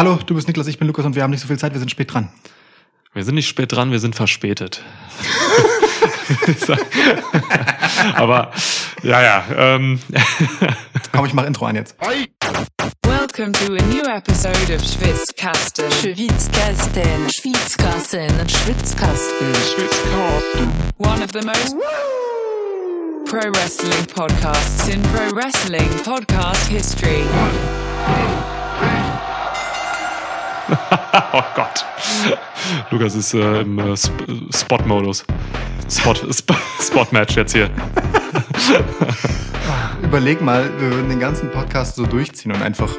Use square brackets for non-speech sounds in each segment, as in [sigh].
Hallo, du bist Niklas, ich bin Lukas und wir haben nicht so viel Zeit, wir sind spät dran. Wir sind nicht spät dran, wir sind verspätet. [laughs] Aber ja, ja. Ähm. [laughs] Komm, ich mach Intro an jetzt. Welcome to a new episode of Schwitzkasten. Schwitzkasten, Schwitzkasten, Schwitzkasten, Schwitzkasten. One of the most pro wrestling podcasts in pro wrestling podcast history. [laughs] oh Gott. Lukas ist äh, im äh, Sp Spot-Modus. Spot, Sp [laughs] Spot-Match jetzt hier. [laughs] Überleg mal, wir würden den ganzen Podcast so durchziehen und einfach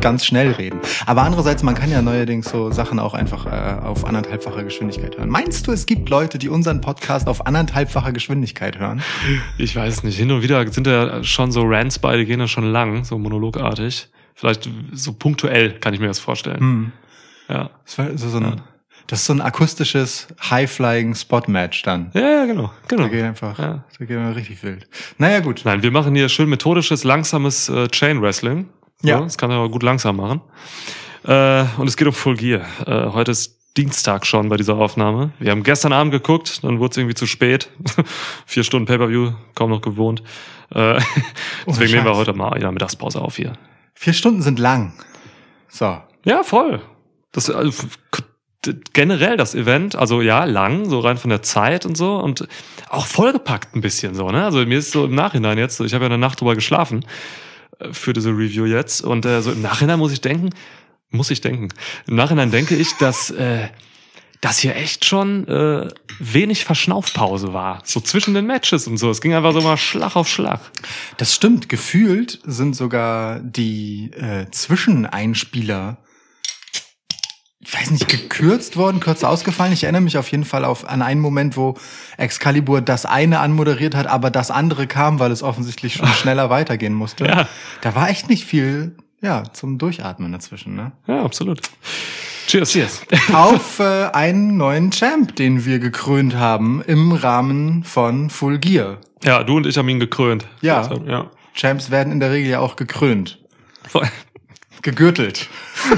ganz schnell reden. Aber andererseits, man kann ja neuerdings so Sachen auch einfach äh, auf anderthalbfacher Geschwindigkeit hören. Meinst du, es gibt Leute, die unseren Podcast auf anderthalbfacher Geschwindigkeit hören? Ich weiß nicht. Hin und wieder sind ja schon so Rants bei, die gehen ja schon lang, so monologartig. Vielleicht so punktuell kann ich mir das vorstellen. Hm. Ja. Das, war so ein, ja. das ist so ein akustisches High-Flying Spot-Match dann. Ja, ja, genau. genau. Da geht einfach, ja. da geht man richtig wild. Naja, gut. Nein, wir machen hier schön methodisches, langsames äh, Chain-Wrestling. So, ja. Das kann man aber gut langsam machen. Äh, und es geht um Full Gear. Äh, heute ist Dienstag schon bei dieser Aufnahme. Wir haben gestern Abend geguckt, dann wurde es irgendwie zu spät. [laughs] Vier Stunden Pay-Per-View, kaum noch gewohnt. Äh, [laughs] deswegen nehmen wir heute mal ja, Mittagspause auf hier. Vier Stunden sind lang. So. Ja, voll. Das also, generell das Event, also ja, lang, so rein von der Zeit und so und auch vollgepackt ein bisschen so, ne? Also mir ist so im Nachhinein jetzt, ich habe ja eine Nacht drüber geschlafen äh, für diese Review jetzt und äh, so im Nachhinein muss ich denken, muss ich denken, im Nachhinein denke ich, dass äh, dass hier echt schon äh, wenig Verschnaufpause war. So zwischen den Matches und so. Es ging einfach so mal Schlag auf Schlag. Das stimmt. Gefühlt sind sogar die äh, Zwischeneinspieler ich weiß nicht, gekürzt worden, kürzer ausgefallen. Ich erinnere mich auf jeden Fall auf, an einen Moment, wo Excalibur das eine anmoderiert hat, aber das andere kam, weil es offensichtlich schon [laughs] schneller weitergehen musste. Ja. Da war echt nicht viel, ja, zum Durchatmen dazwischen, ne? Ja, absolut. Cheers. Cheers. Auf äh, einen neuen Champ, den wir gekrönt haben im Rahmen von Full Gear. Ja, du und ich haben ihn gekrönt. Ja. ja. Champs werden in der Regel ja auch gekrönt. Gegürtelt.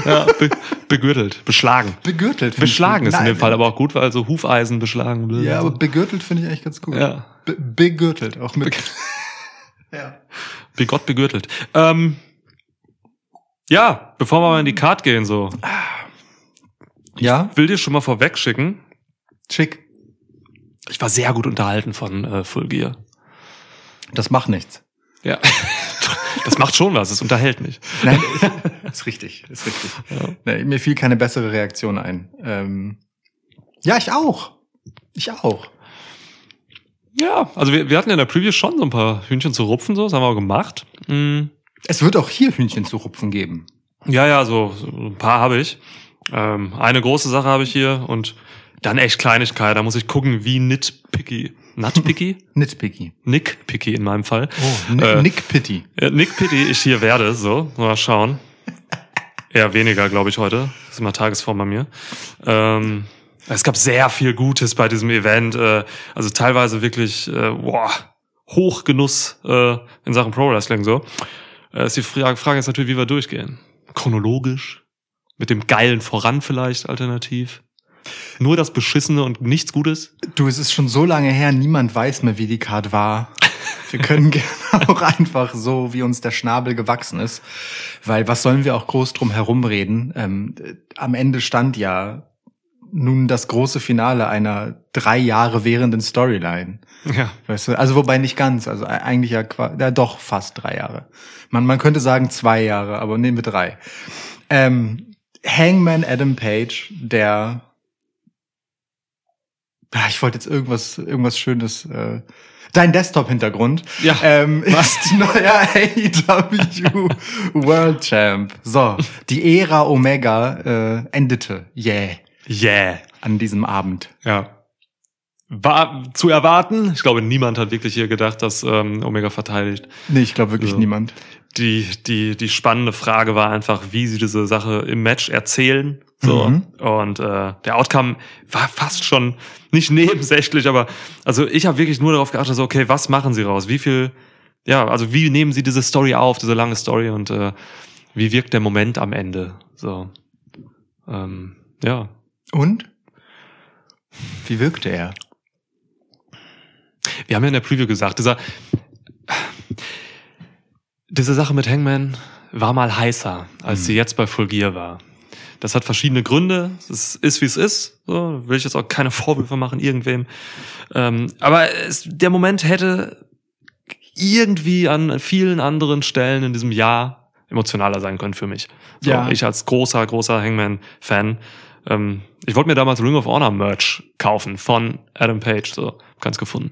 Ja, be begürtelt, beschlagen. Begürtelt. Beschlagen ist in dem Fall aber auch gut, weil so Hufeisen beschlagen. Blöd. Ja, aber begürtelt finde ich eigentlich ganz gut. Ja. Be begürtelt, auch mit. [laughs] Be ja. Bigott begürtelt. Ähm, ja, bevor wir mal in die Card gehen, so. Ja? Will dir schon mal vorweg schicken. Schick. Ich war sehr gut unterhalten von äh, Full Gear. Das macht nichts. Ja. [laughs] Das macht schon was, es unterhält mich. Nein, [laughs] ist richtig, ist richtig. Ja. Nee, mir fiel keine bessere Reaktion ein. Ähm, ja, ich auch. Ich auch. Ja, also wir, wir hatten in der Preview schon so ein paar Hühnchen zu rupfen, so, das haben wir auch gemacht. Mhm. Es wird auch hier Hühnchen zu rupfen geben. Ja, ja, so, so ein paar habe ich. Ähm, eine große Sache habe ich hier und dann echt Kleinigkeit. Da muss ich gucken, wie nitpicky. Nutpicky? [laughs] Nitpicky. Nick Picky in meinem Fall. Oh, äh, Nick Pitty. Äh, Nick Pitty ich hier werde, so. Mal schauen. [laughs] Eher weniger, glaube ich, heute. Das ist immer Tagesform bei mir. Ähm, es gab sehr viel Gutes bei diesem Event. Äh, also teilweise wirklich, äh, boah, Hochgenuss äh, in Sachen Pro Wrestling so. Äh, ist die Frage, Frage ist natürlich, wie wir durchgehen. Chronologisch? Mit dem geilen Voran vielleicht alternativ? Nur das Beschissene und nichts Gutes? Du, es ist schon so lange her, niemand weiß mehr, wie die Card war. Wir können [laughs] gerne auch einfach so, wie uns der Schnabel gewachsen ist. Weil was sollen wir auch groß drum herumreden? Ähm, am Ende stand ja nun das große Finale einer drei Jahre währenden Storyline. Ja. Weißt du, also wobei nicht ganz, also eigentlich ja, ja doch fast drei Jahre. Man, man könnte sagen zwei Jahre, aber nehmen wir drei. Ähm, Hangman Adam Page, der Ah, ich wollte jetzt irgendwas, irgendwas Schönes. Äh, dein Desktop-Hintergrund. Ja. Ähm, [laughs] was? Ist neuer AEW World Champ. So, die Ära Omega äh, endete. Yeah. Yeah. An diesem Abend. Ja. War zu erwarten. Ich glaube, niemand hat wirklich hier gedacht, dass ähm, Omega verteidigt. Nee, ich glaube wirklich also, niemand. Die, die, die spannende Frage war einfach, wie sie diese Sache im Match erzählen so. Mhm. Und äh, der Outcome war fast schon nicht [laughs] nebensächlich, aber also ich habe wirklich nur darauf geachtet, so, okay, was machen sie raus? Wie viel, ja, also wie nehmen sie diese Story auf, diese lange Story und äh, wie wirkt der Moment am Ende? So. Ähm, ja. Und? Wie wirkte er? Wir haben ja in der Preview gesagt, dieser, diese Sache mit Hangman war mal heißer, als Mhm. sie jetzt bei Full Gear war. Das hat verschiedene Gründe. Es ist, wie es ist. So, will ich jetzt auch keine [laughs] Vorwürfe machen irgendwem. Ähm, aber es, der Moment hätte irgendwie an vielen anderen Stellen in diesem Jahr emotionaler sein können für mich. So, Ja. Ich als großer, großer Hangman-Fan. Ähm, ich wollte mir damals Ring of Honor Merch kaufen von Adam Page. So, ganz gefunden.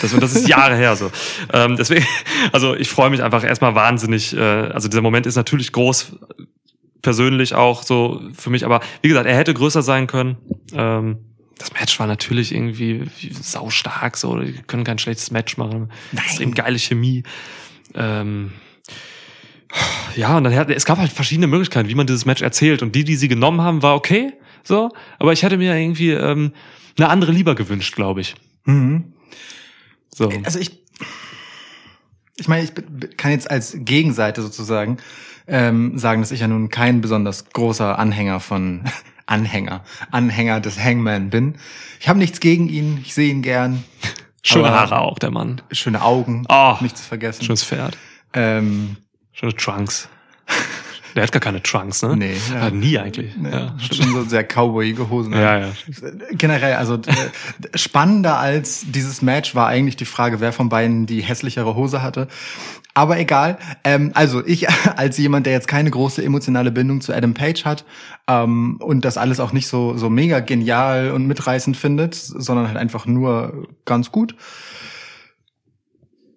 Das, das ist Jahre her so. Ähm, deswegen, [laughs] also ich freue mich einfach erstmal wahnsinnig. Äh, also dieser Moment ist natürlich groß, persönlich auch so für mich. Aber wie gesagt, er hätte größer sein können. Ähm, das Match war natürlich irgendwie saustark, so. Die können kein schlechtes Match machen. Nein. Extrem geile Chemie. Ähm, ja, und dann hat, es gab halt verschiedene Möglichkeiten, wie man dieses Match erzählt. Und die, die sie genommen haben, war okay, so. Aber ich hätte mir irgendwie ähm, eine andere lieber gewünscht, glaube ich. Mhm. So. Also ich, ich meine, ich kann jetzt als Gegenseite sozusagen ähm, sagen, dass ich ja nun kein besonders großer Anhänger von [laughs] Anhänger, Anhänger des Hangman bin. Ich habe nichts gegen ihn, ich sehe ihn gern. Schöne Haare auch, der Mann. Schöne Augen, Oh, nicht zu vergessen. schönes Pferd. Ähm, Schöne Trunks. [laughs] Der hat gar keine Trunks, ne? Nee, ja. Hat nie eigentlich. ne, Ja, schon so sehr cowboyige Hosen. ja, ja. Generell, also äh, spannender als dieses Match war eigentlich die Frage, wer von beiden die hässlichere Hose hatte. Aber egal. Ähm, also ich [laughs] als jemand, der jetzt keine große emotionale Bindung zu Adam Page hat ähm, und das alles auch nicht so so mega genial und mitreißend findet, sondern halt einfach nur ganz gut.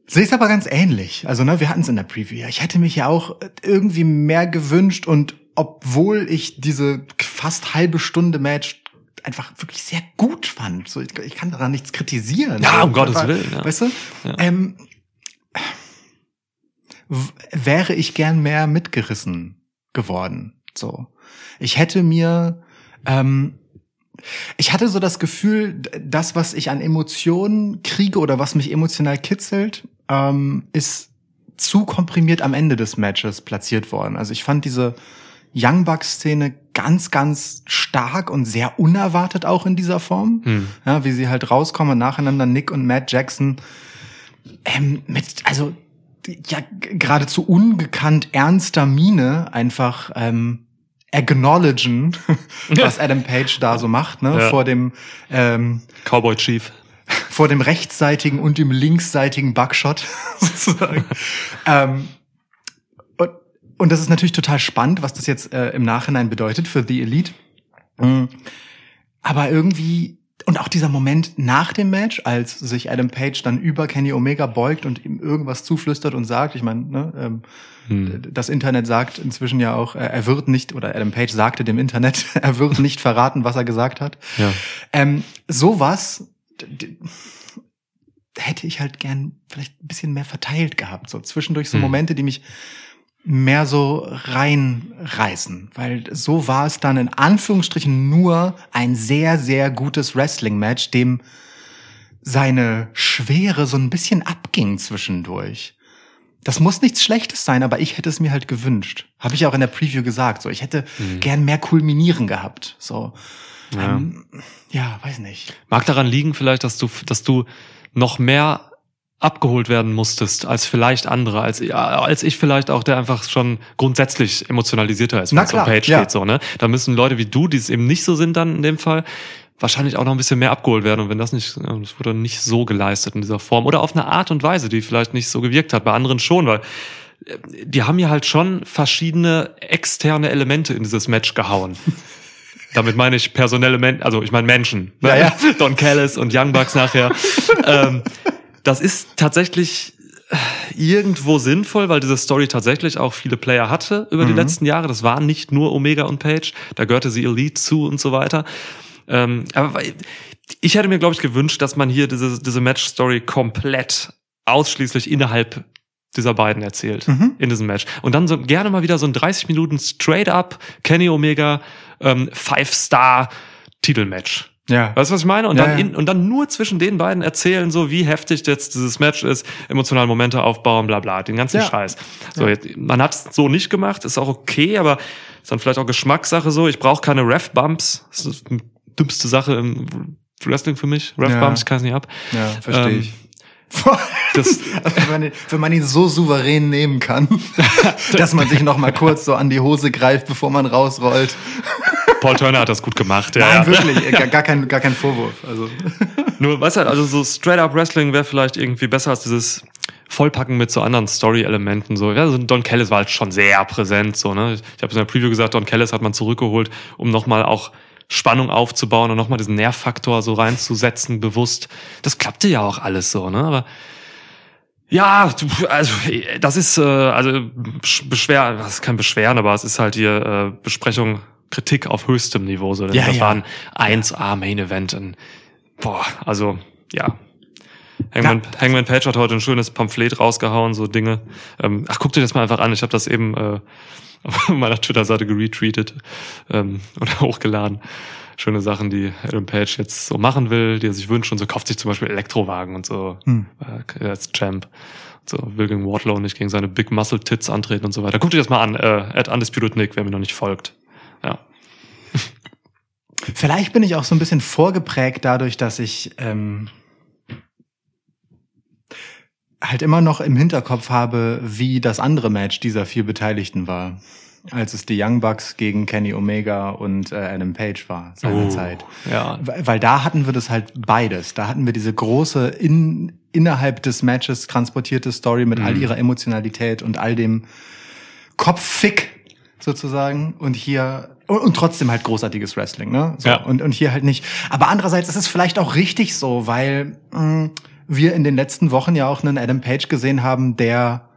Sehe es aber ganz ähnlich. Also, ne, wir hatten es in der Preview. ja. Ich hätte mich ja auch irgendwie mehr gewünscht und obwohl ich diese fast halbe Stunde Match einfach wirklich sehr gut fand. So, ich, ich kann daran nichts kritisieren. Ja, um Gottes aber, Willen, ja. Weißt du? Ja. Ähm, wäre ich gern mehr mitgerissen geworden. So. Ich hätte mir, ähm, ich hatte so das Gefühl, das, was ich an Emotionen kriege oder was mich emotional kitzelt, ähm, ist zu komprimiert am Ende des Matches platziert worden. Also ich fand diese Young Bucks-Szene ganz, ganz stark und sehr unerwartet auch in dieser Form. Hm. Ja, wie sie halt rauskommen, nacheinander Nick und Matt Jackson ähm, mit, also ja, geradezu ungekannt ernster Miene einfach ähm, acknowledgen, was Adam Page da so macht, ne? Ja. Vor dem ähm, Cowboy Chief. vor dem rechtsseitigen und dem linksseitigen Buckshot [laughs] sozusagen. ähm, und, und das ist natürlich total spannend, was das jetzt äh, im Nachhinein bedeutet für The Elite. Mhm. Aber irgendwie, und auch dieser Moment nach dem Match, als sich Adam Page dann über Kenny Omega beugt und ihm irgendwas zuflüstert und sagt, ich meine, ne, ähm, Hm. das Internet sagt inzwischen ja auch, er wird nicht, oder Adam Page sagte dem Internet, [laughs] er wird nicht verraten, was er gesagt hat. Ja. Ähm, sowas hätte ich halt gern vielleicht ein bisschen mehr verteilt gehabt. So zwischendurch so Hm. Momente, die mich mehr so reinreißen. Weil so war es dann in Anführungsstrichen nur ein sehr, sehr gutes Wrestling-Match, dem seine Schwere so ein bisschen abging zwischendurch. Das muss nichts Schlechtes sein, aber ich hätte es mir halt gewünscht. Habe ich auch in der Preview gesagt. So, ich hätte Mhm. gern mehr Kulminieren gehabt. So, Ja. ähm, ja, weiß nicht. Mag daran liegen vielleicht, dass du, dass du noch mehr abgeholt werden musstest als vielleicht andere, als, als ich vielleicht auch, der einfach schon grundsätzlich emotionalisierter ist, wenn es klar, Page ja. geht, so, ne? Da müssen Leute wie du, die es eben nicht so sind dann in dem Fall, wahrscheinlich auch noch ein bisschen mehr abgeholt werden. Und wenn das nicht, das wurde nicht so geleistet in dieser Form oder auf eine Art und Weise, die vielleicht nicht so gewirkt hat, bei anderen schon, weil äh, die haben ja halt schon verschiedene externe Elemente in dieses Match gehauen. [laughs] Damit meine ich personelle Menschen, also ich meine Menschen. Ne? Ja, ja. [laughs] Don Callis und Young Bucks nachher. [laughs] ähm, das ist tatsächlich äh, irgendwo sinnvoll, weil diese Story tatsächlich auch viele Player hatte über die Mhm. letzten Jahre. Das waren nicht nur Omega und Page, da gehörte sie Elite zu und so weiter. Ähm, aber ich hätte mir, glaube ich, gewünscht, dass man hier diese, diese Match-Story komplett ausschließlich innerhalb dieser beiden erzählt Mhm. in diesem Match. Und dann so gerne mal wieder so ein 30 Minuten straight up Kenny Omega ähm, Five-Star Titelmatch. Ja. Weißt du, was ich meine? Und, Ja, dann. In, und dann nur zwischen den beiden erzählen, so wie heftig jetzt dieses Match ist, emotionale Momente aufbauen, bla bla, den ganzen Ja. Scheiß. So, jetzt, man hat es so nicht gemacht, ist auch okay, aber ist dann vielleicht auch Geschmackssache so. Ich brauche keine Ref-Bumps. Dümmste Sache im Wrestling für mich. Ref-Bumps, Ja. ich kann es nicht ab. Ja, verstehe Ähm, ich. das- [laughs] also wenn, man, wenn man ihn so souverän nehmen kann, [laughs] dass man sich noch mal kurz so an die Hose greift, bevor man rausrollt. Paul Turner hat das gut gemacht. Ja, Nein, wirklich, gar, gar, kein, gar kein Vorwurf. Also, [laughs] Nur, weißt du, also so Straight-Up Wrestling wäre vielleicht irgendwie besser als dieses Vollpacken mit so anderen Story-Elementen. So, ja, so Don Callis war halt schon sehr präsent. So, ne? Ich habe in der Preview gesagt, Don Callis hat man zurückgeholt, um nochmal auch Spannung aufzubauen und nochmal diesen Nervfaktor so reinzusetzen, bewusst. Das klappte ja auch alles so, ne? Aber ja, also das ist äh, also Besch- Beschwer, das ist kein Beschweren, aber es ist halt hier äh, Besprechung, Kritik auf höchstem Niveau. So, denn Ja, das ja. war ein 1A Main Event. In, boah, also ja. Hangman, Hangman Page hat heute ein schönes Pamphlet rausgehauen, so Dinge. Ähm, ach, guck dir das mal einfach an. Ich habe das eben äh, [laughs] auf meiner Twitter-Seite geretweetet ähm, [laughs] und hochgeladen. Schöne Sachen, die Adam Page jetzt so machen will, die er sich wünscht und so kauft sich zum Beispiel Elektrowagen und so Hm. äh, als Champ. So will gegen Wardlow nicht gegen seine Big Muscle Tits antreten und so weiter. Guckt euch das mal an. Äh, at Undisputed Nick, wer mir noch nicht folgt. Ja. vielleicht bin ich auch so ein bisschen vorgeprägt dadurch, dass ich ähm, halt immer noch im Hinterkopf habe, wie das andere Match dieser vier Beteiligten war. Als es die Young Bucks gegen Kenny Omega und äh, Adam Page war, seinerzeit. Oh, Ja. Weil weil da hatten wir das halt beides. Da hatten wir diese große in, innerhalb des Matches transportierte Story mit all ihrer Emotionalität und all dem Kopffick sozusagen und hier und, und trotzdem halt großartiges Wrestling, ne? So, Ja. und, und hier halt nicht. Aber andererseits ist es vielleicht auch richtig so, weil mh, wir in den letzten Wochen ja auch einen Adam Page gesehen haben, der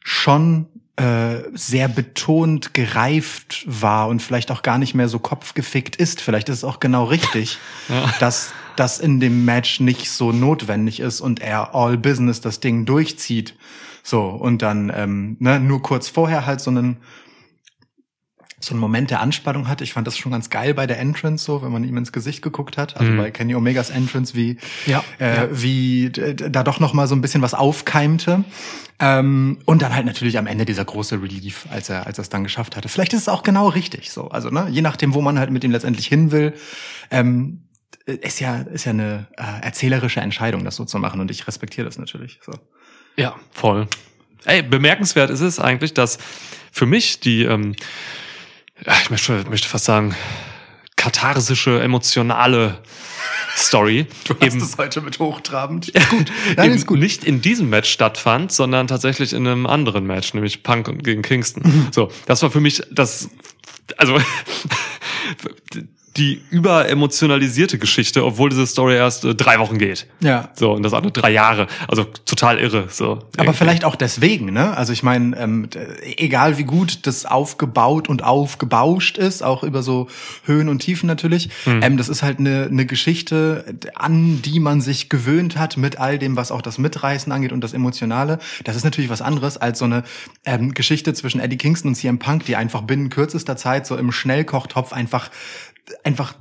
schon äh, sehr betont gereift war und vielleicht auch gar nicht mehr so kopfgefickt ist. Vielleicht ist es auch genau richtig, [laughs] dass das in dem Match nicht so notwendig ist und er all business das Ding durchzieht. So, und dann ähm, ne, nur kurz vorher halt so einen so einen Moment der Anspannung hat. Ich fand das schon ganz geil bei der Entrance, so, wenn man ihm ins Gesicht geguckt hat. Also bei Kenny Omegas Entrance, wie, Ja, äh, ja. wie da doch noch mal so ein bisschen was aufkeimte. Ähm, und dann halt natürlich am Ende dieser große Relief, als er, als er es dann geschafft hatte. Vielleicht ist es auch genau richtig so. Also, ne, je nachdem, wo man halt mit ihm letztendlich hin will, ähm, ist ja, ist ja eine äh, erzählerische Entscheidung, das so zu machen. Und ich respektiere das natürlich. So. Ja, voll. Ey, bemerkenswert ist es eigentlich, dass für mich die, ähm, ja, ich möchte, möchte fast sagen, katharsische, emotionale Story [laughs] eben heute mit hochtrabend. [laughs] eben nicht in diesem Match stattfand, sondern tatsächlich in einem anderen Match, nämlich Punk gegen Kingston. [laughs] So, das war für mich das, also die überemotionalisierte Geschichte, obwohl diese Story erst äh, drei Wochen geht. Ja. So, und das andere drei Jahre. Also total irre. So. Aber Irgendwie. vielleicht auch deswegen, ne? Also ich meine, ähm, d- egal wie gut das aufgebaut und aufgebauscht ist, auch über so Höhen und Tiefen natürlich, ähm, das ist halt eine, eine Geschichte, an die man sich gewöhnt hat mit all dem, was auch das Mitreißen angeht und das Emotionale. Das ist natürlich was anderes als so eine ähm, Geschichte zwischen Eddie Kingston und CM Punk, die einfach binnen kürzester Zeit so im Schnellkochtopf einfach einfach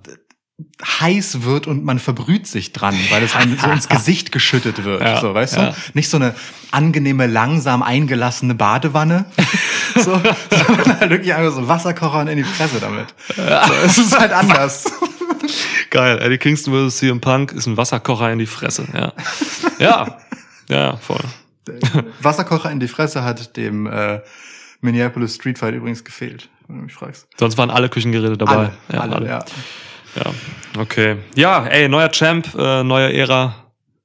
heiß wird und man verbrüht sich dran, weil es einem so ins [laughs] Gesicht geschüttet wird. Ja, so, weißt ja. du? Nicht so eine angenehme, langsam eingelassene Badewanne. [laughs] so, sondern halt wirklich einfach so Wasserkocher und in die Fresse damit. So, es ist halt anders. [laughs] Geil. Eddie Kingston vs. CM Punk ist ein Wasserkocher in die Fresse. Ja. Ja. Ja, voll. Wasserkocher in die Fresse hat dem äh, Minneapolis Street Fight übrigens gefehlt, wenn du mich fragst. Sonst waren alle Küchengeräte dabei. Alle, alle, ja. Ja, okay. Ja, ey, neuer Champ, äh, neue Ära,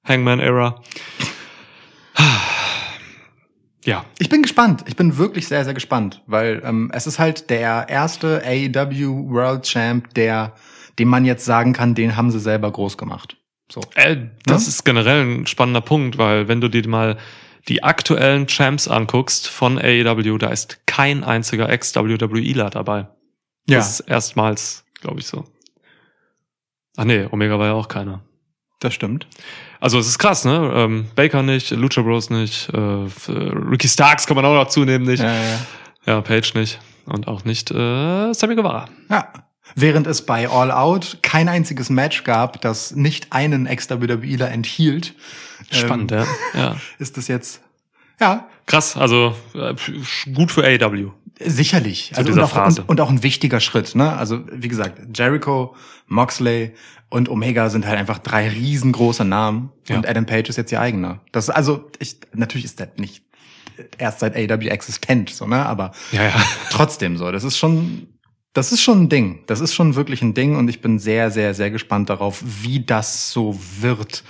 Hangman-Ära. [sighs] Ja, Ich bin gespannt. Ich bin wirklich sehr, sehr gespannt, weil ähm, es ist halt der erste AEW World Champ, der, dem man jetzt sagen kann, den haben sie selber groß gemacht. So. äh, das Ne? ist generell ein spannender Punkt, weil wenn du dir mal die aktuellen Champs anguckst von AEW, da ist kein einziger Ex-WWEler dabei. Ja, Das ist erstmals, glaube ich, so. Ach nee, Omega war ja auch keiner. das stimmt. Also es ist krass, ne? Ähm, Baker nicht, Lucha Bros nicht, äh, Ricky Starks kann man auch dazu nehmen nicht. Ja, ja. Ja, Page nicht. Und auch nicht äh, Sammy Guevara. ja. Während es bei All Out kein einziges Match gab, das nicht einen Ex-WWEler enthielt, Spannend, ähm, ja. ja. [laughs] ist das jetzt, ja, Krass, also äh, gut für AEW. Sicherlich. Also und, auch, und, und auch ein wichtiger Schritt. Ne? Also wie gesagt, Jericho, Moxley und Omega sind halt einfach drei riesengroße Namen. Ja. Und Adam Page ist jetzt ihr eigener. Das also ich, natürlich ist das nicht erst seit AW existent, so ne, aber Ja, ja. [laughs] trotzdem so. Das ist schon, das ist schon ein Ding. Das ist schon wirklich ein Ding und ich bin sehr, sehr, sehr gespannt darauf, wie das so wird.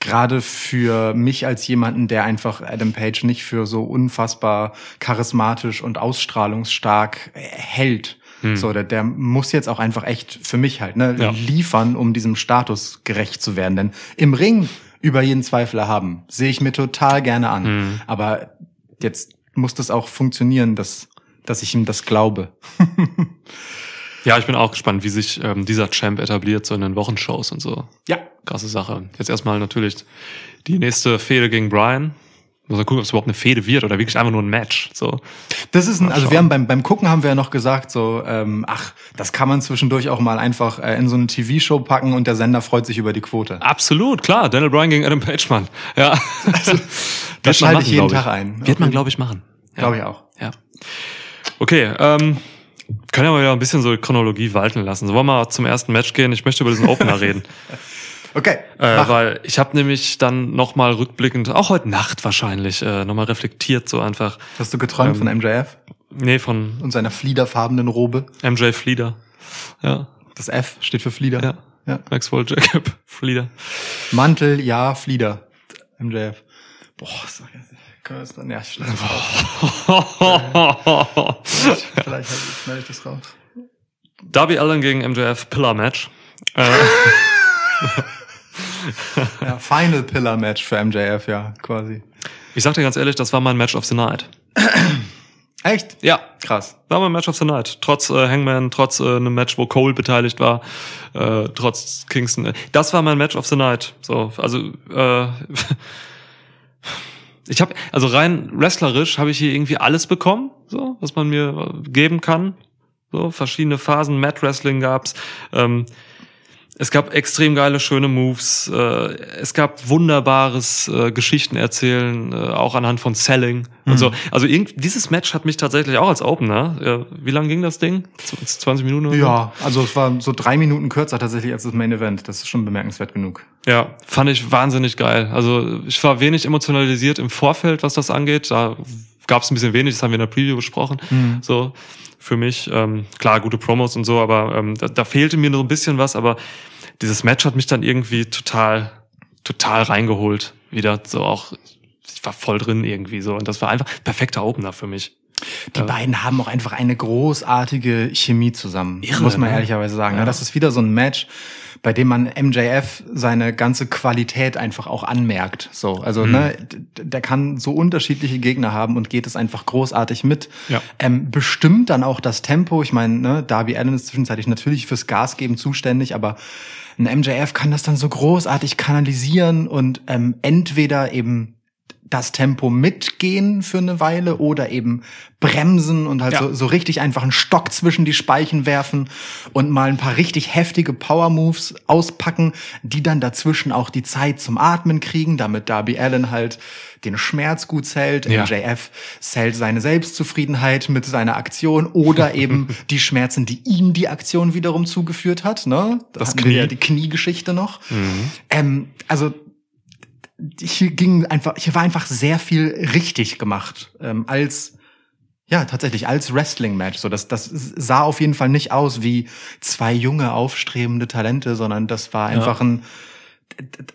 Gerade für mich als jemanden, der einfach Adam Page nicht für so unfassbar charismatisch und ausstrahlungsstark äh, hält. So, der, der muss jetzt auch einfach echt für mich halt ne, Ja. liefern, um diesem Status gerecht zu werden. Denn im Ring über jeden Zweifel haben, sehe ich mir total gerne an. Aber jetzt muss das auch funktionieren, dass, dass ich ihm das glaube. [laughs] Ja, ich bin auch gespannt, wie sich ähm, dieser Champ etabliert, so in den Wochenshows und so. Ja. Krasse Sache. Jetzt erstmal natürlich die nächste Fehde gegen Brian. Muss mal gucken, ob es überhaupt eine Fehde wird oder wirklich einfach nur ein Match. So. Das ist ein, also wir haben beim, beim Gucken haben wir ja noch gesagt, so, ähm, ach, das kann man zwischendurch auch mal einfach äh, in so eine TV-Show packen und der Sender freut sich über die Quote. Absolut, klar. Daniel Bryan gegen Adam Page, Mann. Ja. Das [laughs] schalte ich jeden Tag ein. Wird man, glaube ich, machen. Ja. Glaube ich auch. Ja. Okay, ähm, können ja mal wieder ein bisschen so die Chronologie walten lassen. So wollen wir mal zum ersten Match gehen. Ich möchte über diesen Opener [laughs] reden. Okay. Äh, weil ich habe nämlich dann nochmal rückblickend, auch heute Nacht wahrscheinlich, äh, nochmal reflektiert, so einfach. Hast du geträumt ähm, von MJF Nee, von und seiner fliederfarbenen Robe? MJ Fleeder. Ja, Das F steht für Flieder. ja. ja. Maxwell Jacob [laughs] Fleeder. Mantel, ja, Flieder. MJF. Boah, doch jetzt. Dann? Ja, raus. [laughs] Vielleicht halt, schneide ich das raus. Darby Allen gegen MJF Pillar Match. Äh, Ja, Final Pillar Match für MJF, ja, quasi. ich sag dir ganz ehrlich, das war mein Match of the Night. [clears throat] Echt? Ja, Krass. war mein Match of the Night. Trotz äh, Hangman, trotz äh, einem Match, wo Cole beteiligt war, äh, trotz Kingston. Das war mein Match of the Night. So, also äh, [laughs] ich habe also rein wrestlerisch habe ich hier irgendwie alles bekommen, so was man mir äh, geben kann. So verschiedene Phasen, Mat Wrestling gab's. Ähm, es gab extrem geile, schöne Moves. Äh, es gab wunderbares äh, Geschichten erzählen, äh, auch anhand von Selling und Mhm. so. Also dieses Match hat mich tatsächlich auch als Opener. Wie lang ging das Ding? Z- 20 Minuten oder so? Ja, also es war so drei Minuten kürzer tatsächlich als das Main Event. Das ist schon bemerkenswert genug. Ja, fand ich wahnsinnig geil. Also ich war wenig emotionalisiert im Vorfeld, was das angeht. Da gab es ein bisschen wenig, das haben wir in der Preview besprochen. Mhm. So für mich. Ähm, klar, gute Promos und so, aber ähm, da, da fehlte mir noch ein bisschen was, aber dieses Match hat mich dann irgendwie total, total reingeholt. Wieder so auch, ich war voll drin irgendwie so. Und das war einfach perfekter Opener für mich. Die beiden haben auch einfach eine großartige Chemie zusammen, Irre, muss man ne? ehrlicherweise sagen. Ja. Das ist wieder so ein Match, bei dem man MJF seine ganze Qualität einfach auch anmerkt. So, also Mhm. ne, der kann so unterschiedliche Gegner haben und geht es einfach großartig mit. Ja. Ähm, bestimmt dann auch das Tempo. Ich meine, ne, Darby Allen ist zwischenzeitlich natürlich fürs Gas geben zuständig, aber ein MJF kann das dann so großartig kanalisieren und ähm, entweder eben das Tempo mitgehen für eine Weile oder eben bremsen und halt Ja. so, so richtig einfach einen Stock zwischen die Speichen werfen und mal ein paar richtig heftige Power Moves auspacken, die dann dazwischen auch die Zeit zum Atmen kriegen, damit Darby Allen halt den Schmerz gut zählt, Ja. MJF zählt seine Selbstzufriedenheit mit seiner Aktion oder [laughs] eben die Schmerzen, die ihm die Aktion wiederum zugeführt hat, ne? Da Das Knie. ja die Kniegeschichte noch. Ähm, also hier ging einfach, hier war einfach sehr viel richtig gemacht ähm, als ja tatsächlich als Wrestling-Match. So das das sah auf jeden Fall nicht aus wie zwei junge aufstrebende Talente, sondern das war einfach ein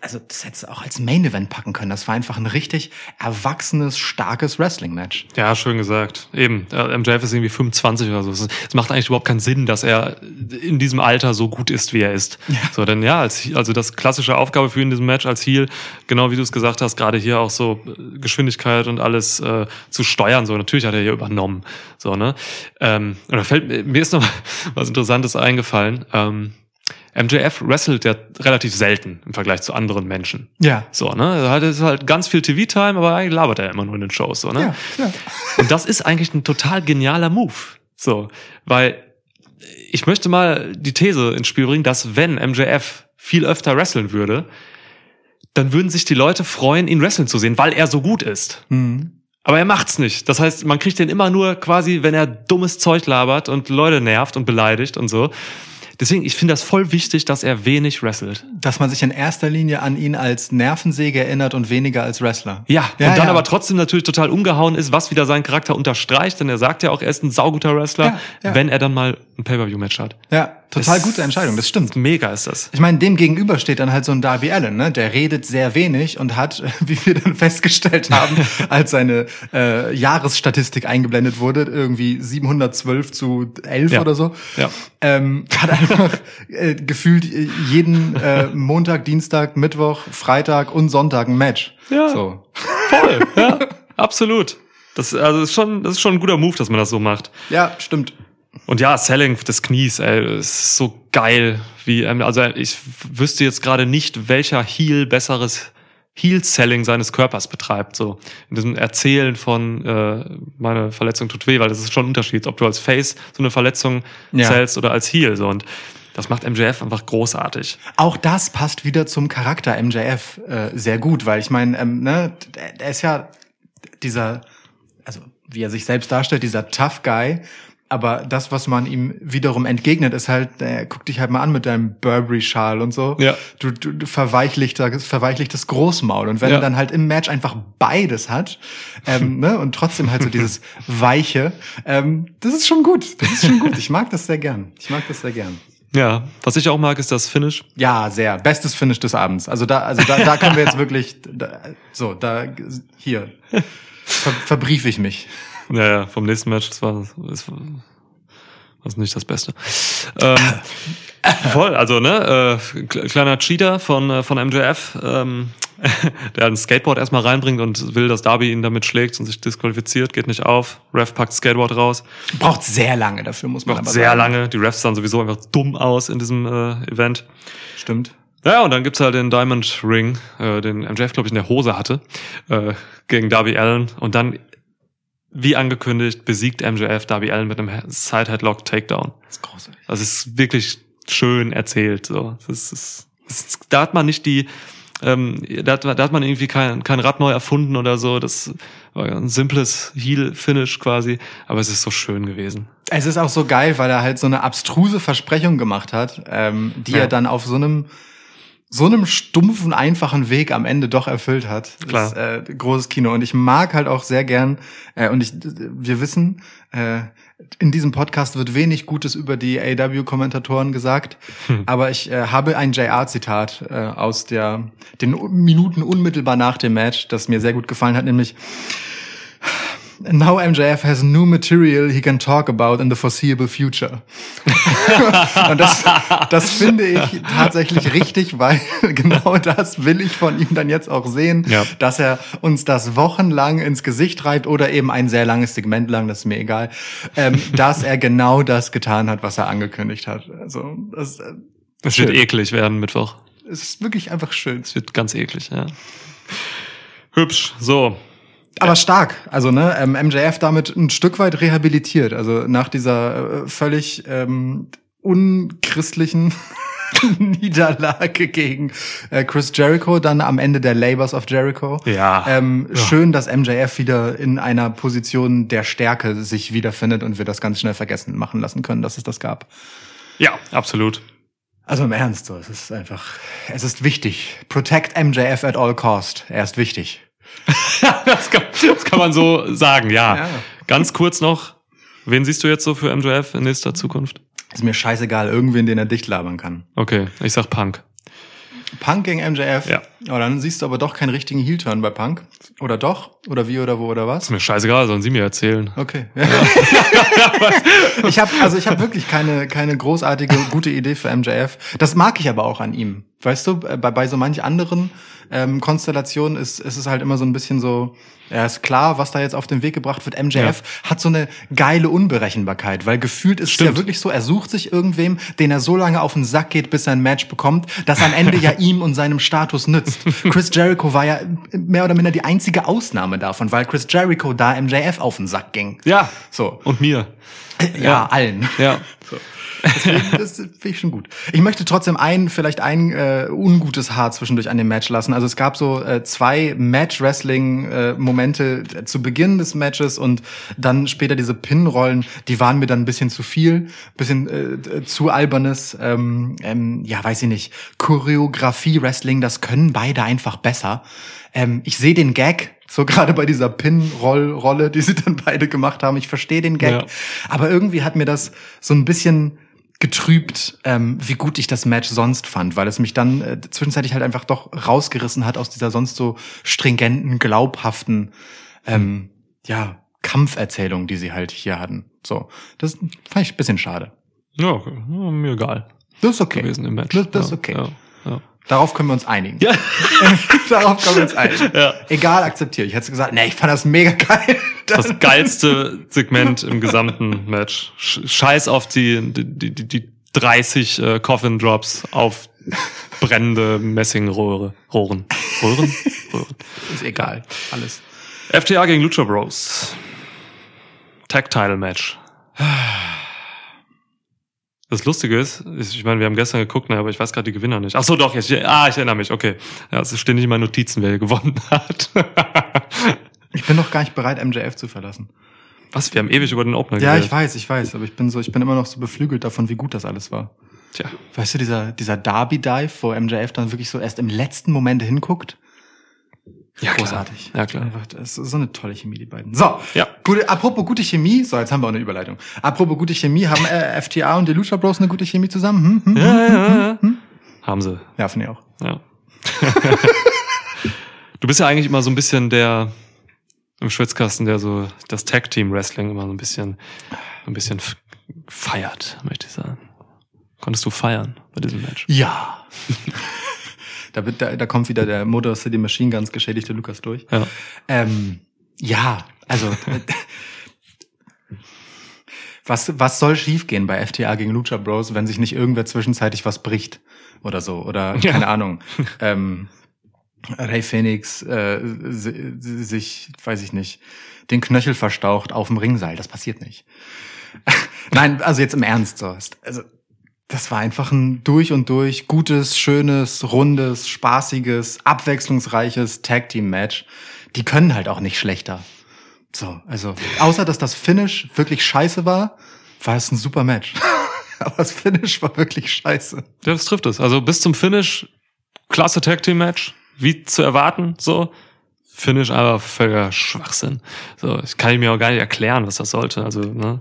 also das hättest du auch als Main Event packen können. Das war einfach ein richtig erwachsenes, starkes Wrestling-Match. Ja, schön gesagt. Eben, äh, MJF ist irgendwie 25 oder so. Es macht eigentlich überhaupt keinen Sinn, dass er in diesem Alter so gut ist, wie er ist. So, denn ja, als, also das klassische Aufgabe für ihn in diesem Match als Heel, genau wie du es gesagt hast, gerade hier auch so äh, Geschwindigkeit und alles äh, zu steuern. So, natürlich hat er hier übernommen. So, ne? Ähm, und da fällt mir- mir ist noch [laughs] was Interessantes eingefallen. Ähm, MJF wrestelt ja relativ selten im Vergleich zu anderen Menschen. Ja. So, ne? Er hat jetzt halt ganz viel TV-Time, aber eigentlich labert er immer nur in den Shows, so, ne? Ja, ja. [laughs] Und das ist eigentlich ein total genialer Move. So, weil ich möchte mal die These ins Spiel bringen, dass wenn MJF viel öfter wresteln würde, dann würden sich die Leute freuen, ihn wresteln zu sehen, weil er so gut ist. Mhm. Aber er macht's nicht. Das heißt, man kriegt den immer nur quasi, wenn er dummes Zeug labert und Leute nervt und beleidigt und so. Deswegen, ich finde das voll wichtig, dass er wenig wrestelt. Dass man sich in erster Linie an ihn als Nervensäge erinnert und weniger als Wrestler. Ja, Ja, und dann ja. aber trotzdem natürlich total umgehauen ist, was wieder seinen Charakter unterstreicht, denn er sagt ja auch, er ist ein sauguter Wrestler, Ja, wenn er dann mal ein Pay-Per-View-Match hat. Ja, total gute Entscheidung, das stimmt. Mega ist das. Ich meine, dem gegenüber steht dann halt so ein Darby Allen, ne? Der redet sehr wenig und hat, [laughs] wie wir dann festgestellt haben, [laughs] als seine äh, Jahresstatistik eingeblendet wurde, irgendwie 712 zu 11 Ja. oder so. Ja. Ähm, hat einfach äh, gefühlt äh, jeden äh, Montag, Dienstag, Mittwoch, Freitag und Sonntag ein Match. Ja. So. Voll, ja, absolut. Das, also ist schon, das ist schon ein guter Move, dass man das so macht. Ja, stimmt. Und ja, Selling des Knies, ey, ist so geil. Wie, ähm, also ich wüsste jetzt gerade nicht, welcher Heel besseres Heel-Selling seines Körpers betreibt. So in diesem Erzählen von äh, meine Verletzung tut weh, weil das ist schon ein Unterschied, ob du als Face so eine Verletzung Ja. zählst oder als Heel. So und das macht MJF einfach großartig. Auch das passt wieder zum Charakter MJF äh, sehr gut, weil ich meine, ähm, ne, der ist ja dieser, also wie er sich selbst darstellt, dieser Tough Guy. Aber das, was man ihm wiederum entgegnet, ist halt, äh, guck dich halt mal an mit deinem Burberry-Schal und so. Ja. Du, du, du verweichlichtes, verweichlichtes Großmaul. Und wenn Ja. er dann halt im Match einfach beides hat, ähm, ne, und trotzdem halt so dieses [laughs] Weiche, ähm, das ist schon gut. Das ist schon gut. Ich mag das sehr gern. Ich mag das sehr gern. Ja, was ich auch mag, ist das Finish. Ja, sehr. Bestes Finish des Abends. Also da, also da, da können wir jetzt wirklich, da, so, da, hier, ver, verbriefe ich mich. Ja, ja, vom nächsten Match, das war, das war nicht das Beste. Ähm, [laughs] voll, also, ne, äh, kle- kleiner Cheater von, äh, von MJF, ähm, [laughs] der ein Skateboard erstmal reinbringt und will, dass Darby ihn damit schlägt und sich disqualifiziert, geht nicht auf. Ref packt Skateboard raus. Braucht sehr lange dafür, muss man Macht aber sehr sagen. lange. Die Refs sahen sowieso einfach dumm aus in diesem äh, Event. Stimmt. Ja, und dann gibt's halt den Diamond Ring, äh, den MJF, glaube ich, in der Hose hatte, äh, gegen Darby Allen. Und dann, wie angekündigt, besiegt MJF Darby Allen mit einem Side-Headlock Takedown. Das ist großartig. Das ist wirklich schön erzählt. So. Das ist, das ist, da hat man nicht die, ähm, da, hat, da hat man irgendwie kein, kein Rad neu erfunden oder so. Das war ein simples Heel-Finish quasi, aber es ist so schön gewesen. Es ist auch so geil, weil er halt so eine abstruse Versprechung gemacht hat, ähm, die Ja. er dann auf so einem so einem stumpfen, einfachen Weg am Ende doch erfüllt hat. Klar. Ist, äh, großes Kino. Und ich mag halt auch sehr gern, äh, und ich, wir wissen, äh, in diesem Podcast wird wenig Gutes über die AW-Kommentatoren gesagt, aber ich äh, habe ein JR-Zitat äh, aus der den Minuten unmittelbar nach dem Match, das mir sehr gut gefallen hat, nämlich Now MJF has new material he can talk about in the foreseeable future. [laughs] Und das, das finde ich tatsächlich richtig, weil [laughs] genau das will ich von ihm dann jetzt auch sehen, Ja. dass er uns das wochenlang ins Gesicht treibt oder eben ein sehr langes Segment lang, das ist mir egal, ähm, [laughs] dass er genau das getan hat, was er angekündigt hat. Also das, äh, Es Schön. wird eklig werden Mittwoch. es ist wirklich einfach schön. Es wird ganz eklig, ja. Hübsch, so. Aber stark. Also ne, ähm, MJF damit ein Stück weit rehabilitiert. Also nach dieser äh, völlig ähm, unchristlichen [laughs] Niederlage gegen äh, Chris Jericho, dann am Ende der Labors of Jericho. Ja. Ähm, Ja. Schön, dass MJF wieder in einer Position der Stärke sich wiederfindet und wir das ganz schnell vergessen machen lassen können, dass es das gab. Ja, absolut. Also im Ernst, so, es ist einfach, es ist wichtig. Protect MJF at all cost. Er ist wichtig. [laughs] das, kann, das kann man so sagen, ja. Ja. Ganz kurz noch, wen siehst du jetzt so für MJF in nächster Zukunft? Ist mir scheißegal, irgendwen, den er dicht labern kann. Okay, ich sag Punk. Punk gegen MJF. Ja. Oh, dann siehst du aber doch keinen richtigen Heel-Turn bei Punk. Oder doch? Oder wie oder wo oder was? Ist mir scheißegal, sollen sie mir erzählen. Okay. [laughs] ich habe also ich habe wirklich keine keine großartige gute Idee für MJF. Das mag ich aber auch an ihm. Weißt du, bei, bei so manch anderen ähm, Konstellationen ist, ist es halt immer so ein bisschen so, ja, ist klar, was da jetzt auf den Weg gebracht wird. MJF hat so eine geile Unberechenbarkeit, weil gefühlt ist es Stimmt. ja wirklich so, er sucht sich irgendwem, den er so lange auf den Sack geht, bis er ein Match bekommt, das am Ende ja [laughs] ihm und seinem Status nützt. Chris Jericho war ja mehr oder minder die einzige Ausnahme davon, weil Chris Jericho da MJF auf den Sack ging. Ja. So. Und mir. Ja, allen. Ja. Deswegen, das [laughs] finde ich schon gut. Ich möchte trotzdem ein, vielleicht ein äh, ungutes Haar zwischendurch an dem Match lassen. Also es gab so äh, zwei Match-Wrestling-Momente äh, zu Beginn des Matches und dann später diese Pin-Rollen, die waren mir dann ein bisschen zu viel, bisschen äh, zu albernes, ähm, ähm, ja, weiß ich nicht, Choreografie-Wrestling, das können beide einfach besser. Ähm, ich sehe den Gag, so gerade bei dieser Pin-Roll-Rolle, die sie dann beide gemacht haben. Ich verstehe den Gag. Ja. Aber irgendwie hat mir das so ein bisschen getrübt, ähm, wie gut ich das Match sonst fand, weil es mich dann äh, zwischenzeitlich halt einfach doch rausgerissen hat aus dieser sonst so stringenten, glaubhaften, ähm, ja, Kampferzählung, die sie halt hier hatten. So, das fand ich ein bisschen schade. Ja, okay. mir egal Das ist okay. gewesen im Match. Das, das ist Ja, okay. Ja, ja. Darauf können wir uns einigen. Ja. [laughs] Darauf können wir uns einigen. Ja. Egal, akzeptiere. Ich hätte gesagt, nee, ich fand das mega geil. [laughs] Das geilste Segment im gesamten Match. Sch- Scheiß auf die, die, die, die 30 äh, Coffin Drops auf brennende Messingrohre. Rohren. Röhren? Röhren. ist egal. Alles. FTA gegen Lucha Bros. Tag Title Match. Das Lustige ist, ich meine, wir haben gestern geguckt, ne, aber ich weiß gerade die Gewinner nicht. Ach so, doch, ich, ah, ich erinnere mich, okay. Ja, es steht nicht in meinen Notizen, wer gewonnen hat. [laughs] Ich bin noch gar nicht bereit, MJF zu verlassen. Was? Wir haben ewig über den Opener Ja, geredet. ich weiß, ich weiß, aber ich bin so, ich bin immer noch so beflügelt davon, wie gut das alles war. Tja. Weißt du, dieser, dieser Derby-Dive, wo MJF dann wirklich so erst im letzten Moment hinguckt? Ja, klar. Großartig. Ja, klar. Einfach, das ist so eine tolle Chemie, die beiden. So. Ja. Gute, apropos gute Chemie. So, jetzt haben wir auch eine Überleitung. Apropos gute Chemie, haben äh, [laughs] FTA und die Lucha Bros eine gute Chemie zusammen? Hm? Hm? Ja, ja, ja. Haben sie. Ja, finde ich auch. Ja. [laughs] du bist ja eigentlich immer so ein bisschen der im Schwitzkasten, der so das Tag Team Wrestling immer so ein bisschen, so ein bisschen feiert, möchte ich sagen. Konntest du feiern bei diesem Match? Ja. [laughs] da, wird, da, da kommt wieder der Motor City Machine Guns geschädigte Lukas durch. Ja. Ähm, ja, also was, was soll schiefgehen bei FTA gegen Lucha Bros, wenn sich nicht irgendwer zwischenzeitlich was bricht oder so oder Ja. keine Ahnung. Ähm, Ray Phoenix äh, si- si- sich, weiß ich nicht, den Knöchel verstaucht auf dem Ringseil. Das passiert nicht. [laughs] Nein, also jetzt im Ernst so. Also das war einfach ein durch und durch gutes, schönes, rundes, spaßiges, abwechslungsreiches Tag Team Match. Die können halt auch nicht schlechter. So, also außer dass das Finish wirklich scheiße war, war es ein super Match. [laughs] Aber das Finish war wirklich scheiße. Ja, das trifft es. Also bis zum Finish, klasse Tag Team Match, wie zu erwarten, so. Finish aber völliger Schwachsinn. So, ich kann mir auch gar nicht erklären, was das sollte. Also, ne?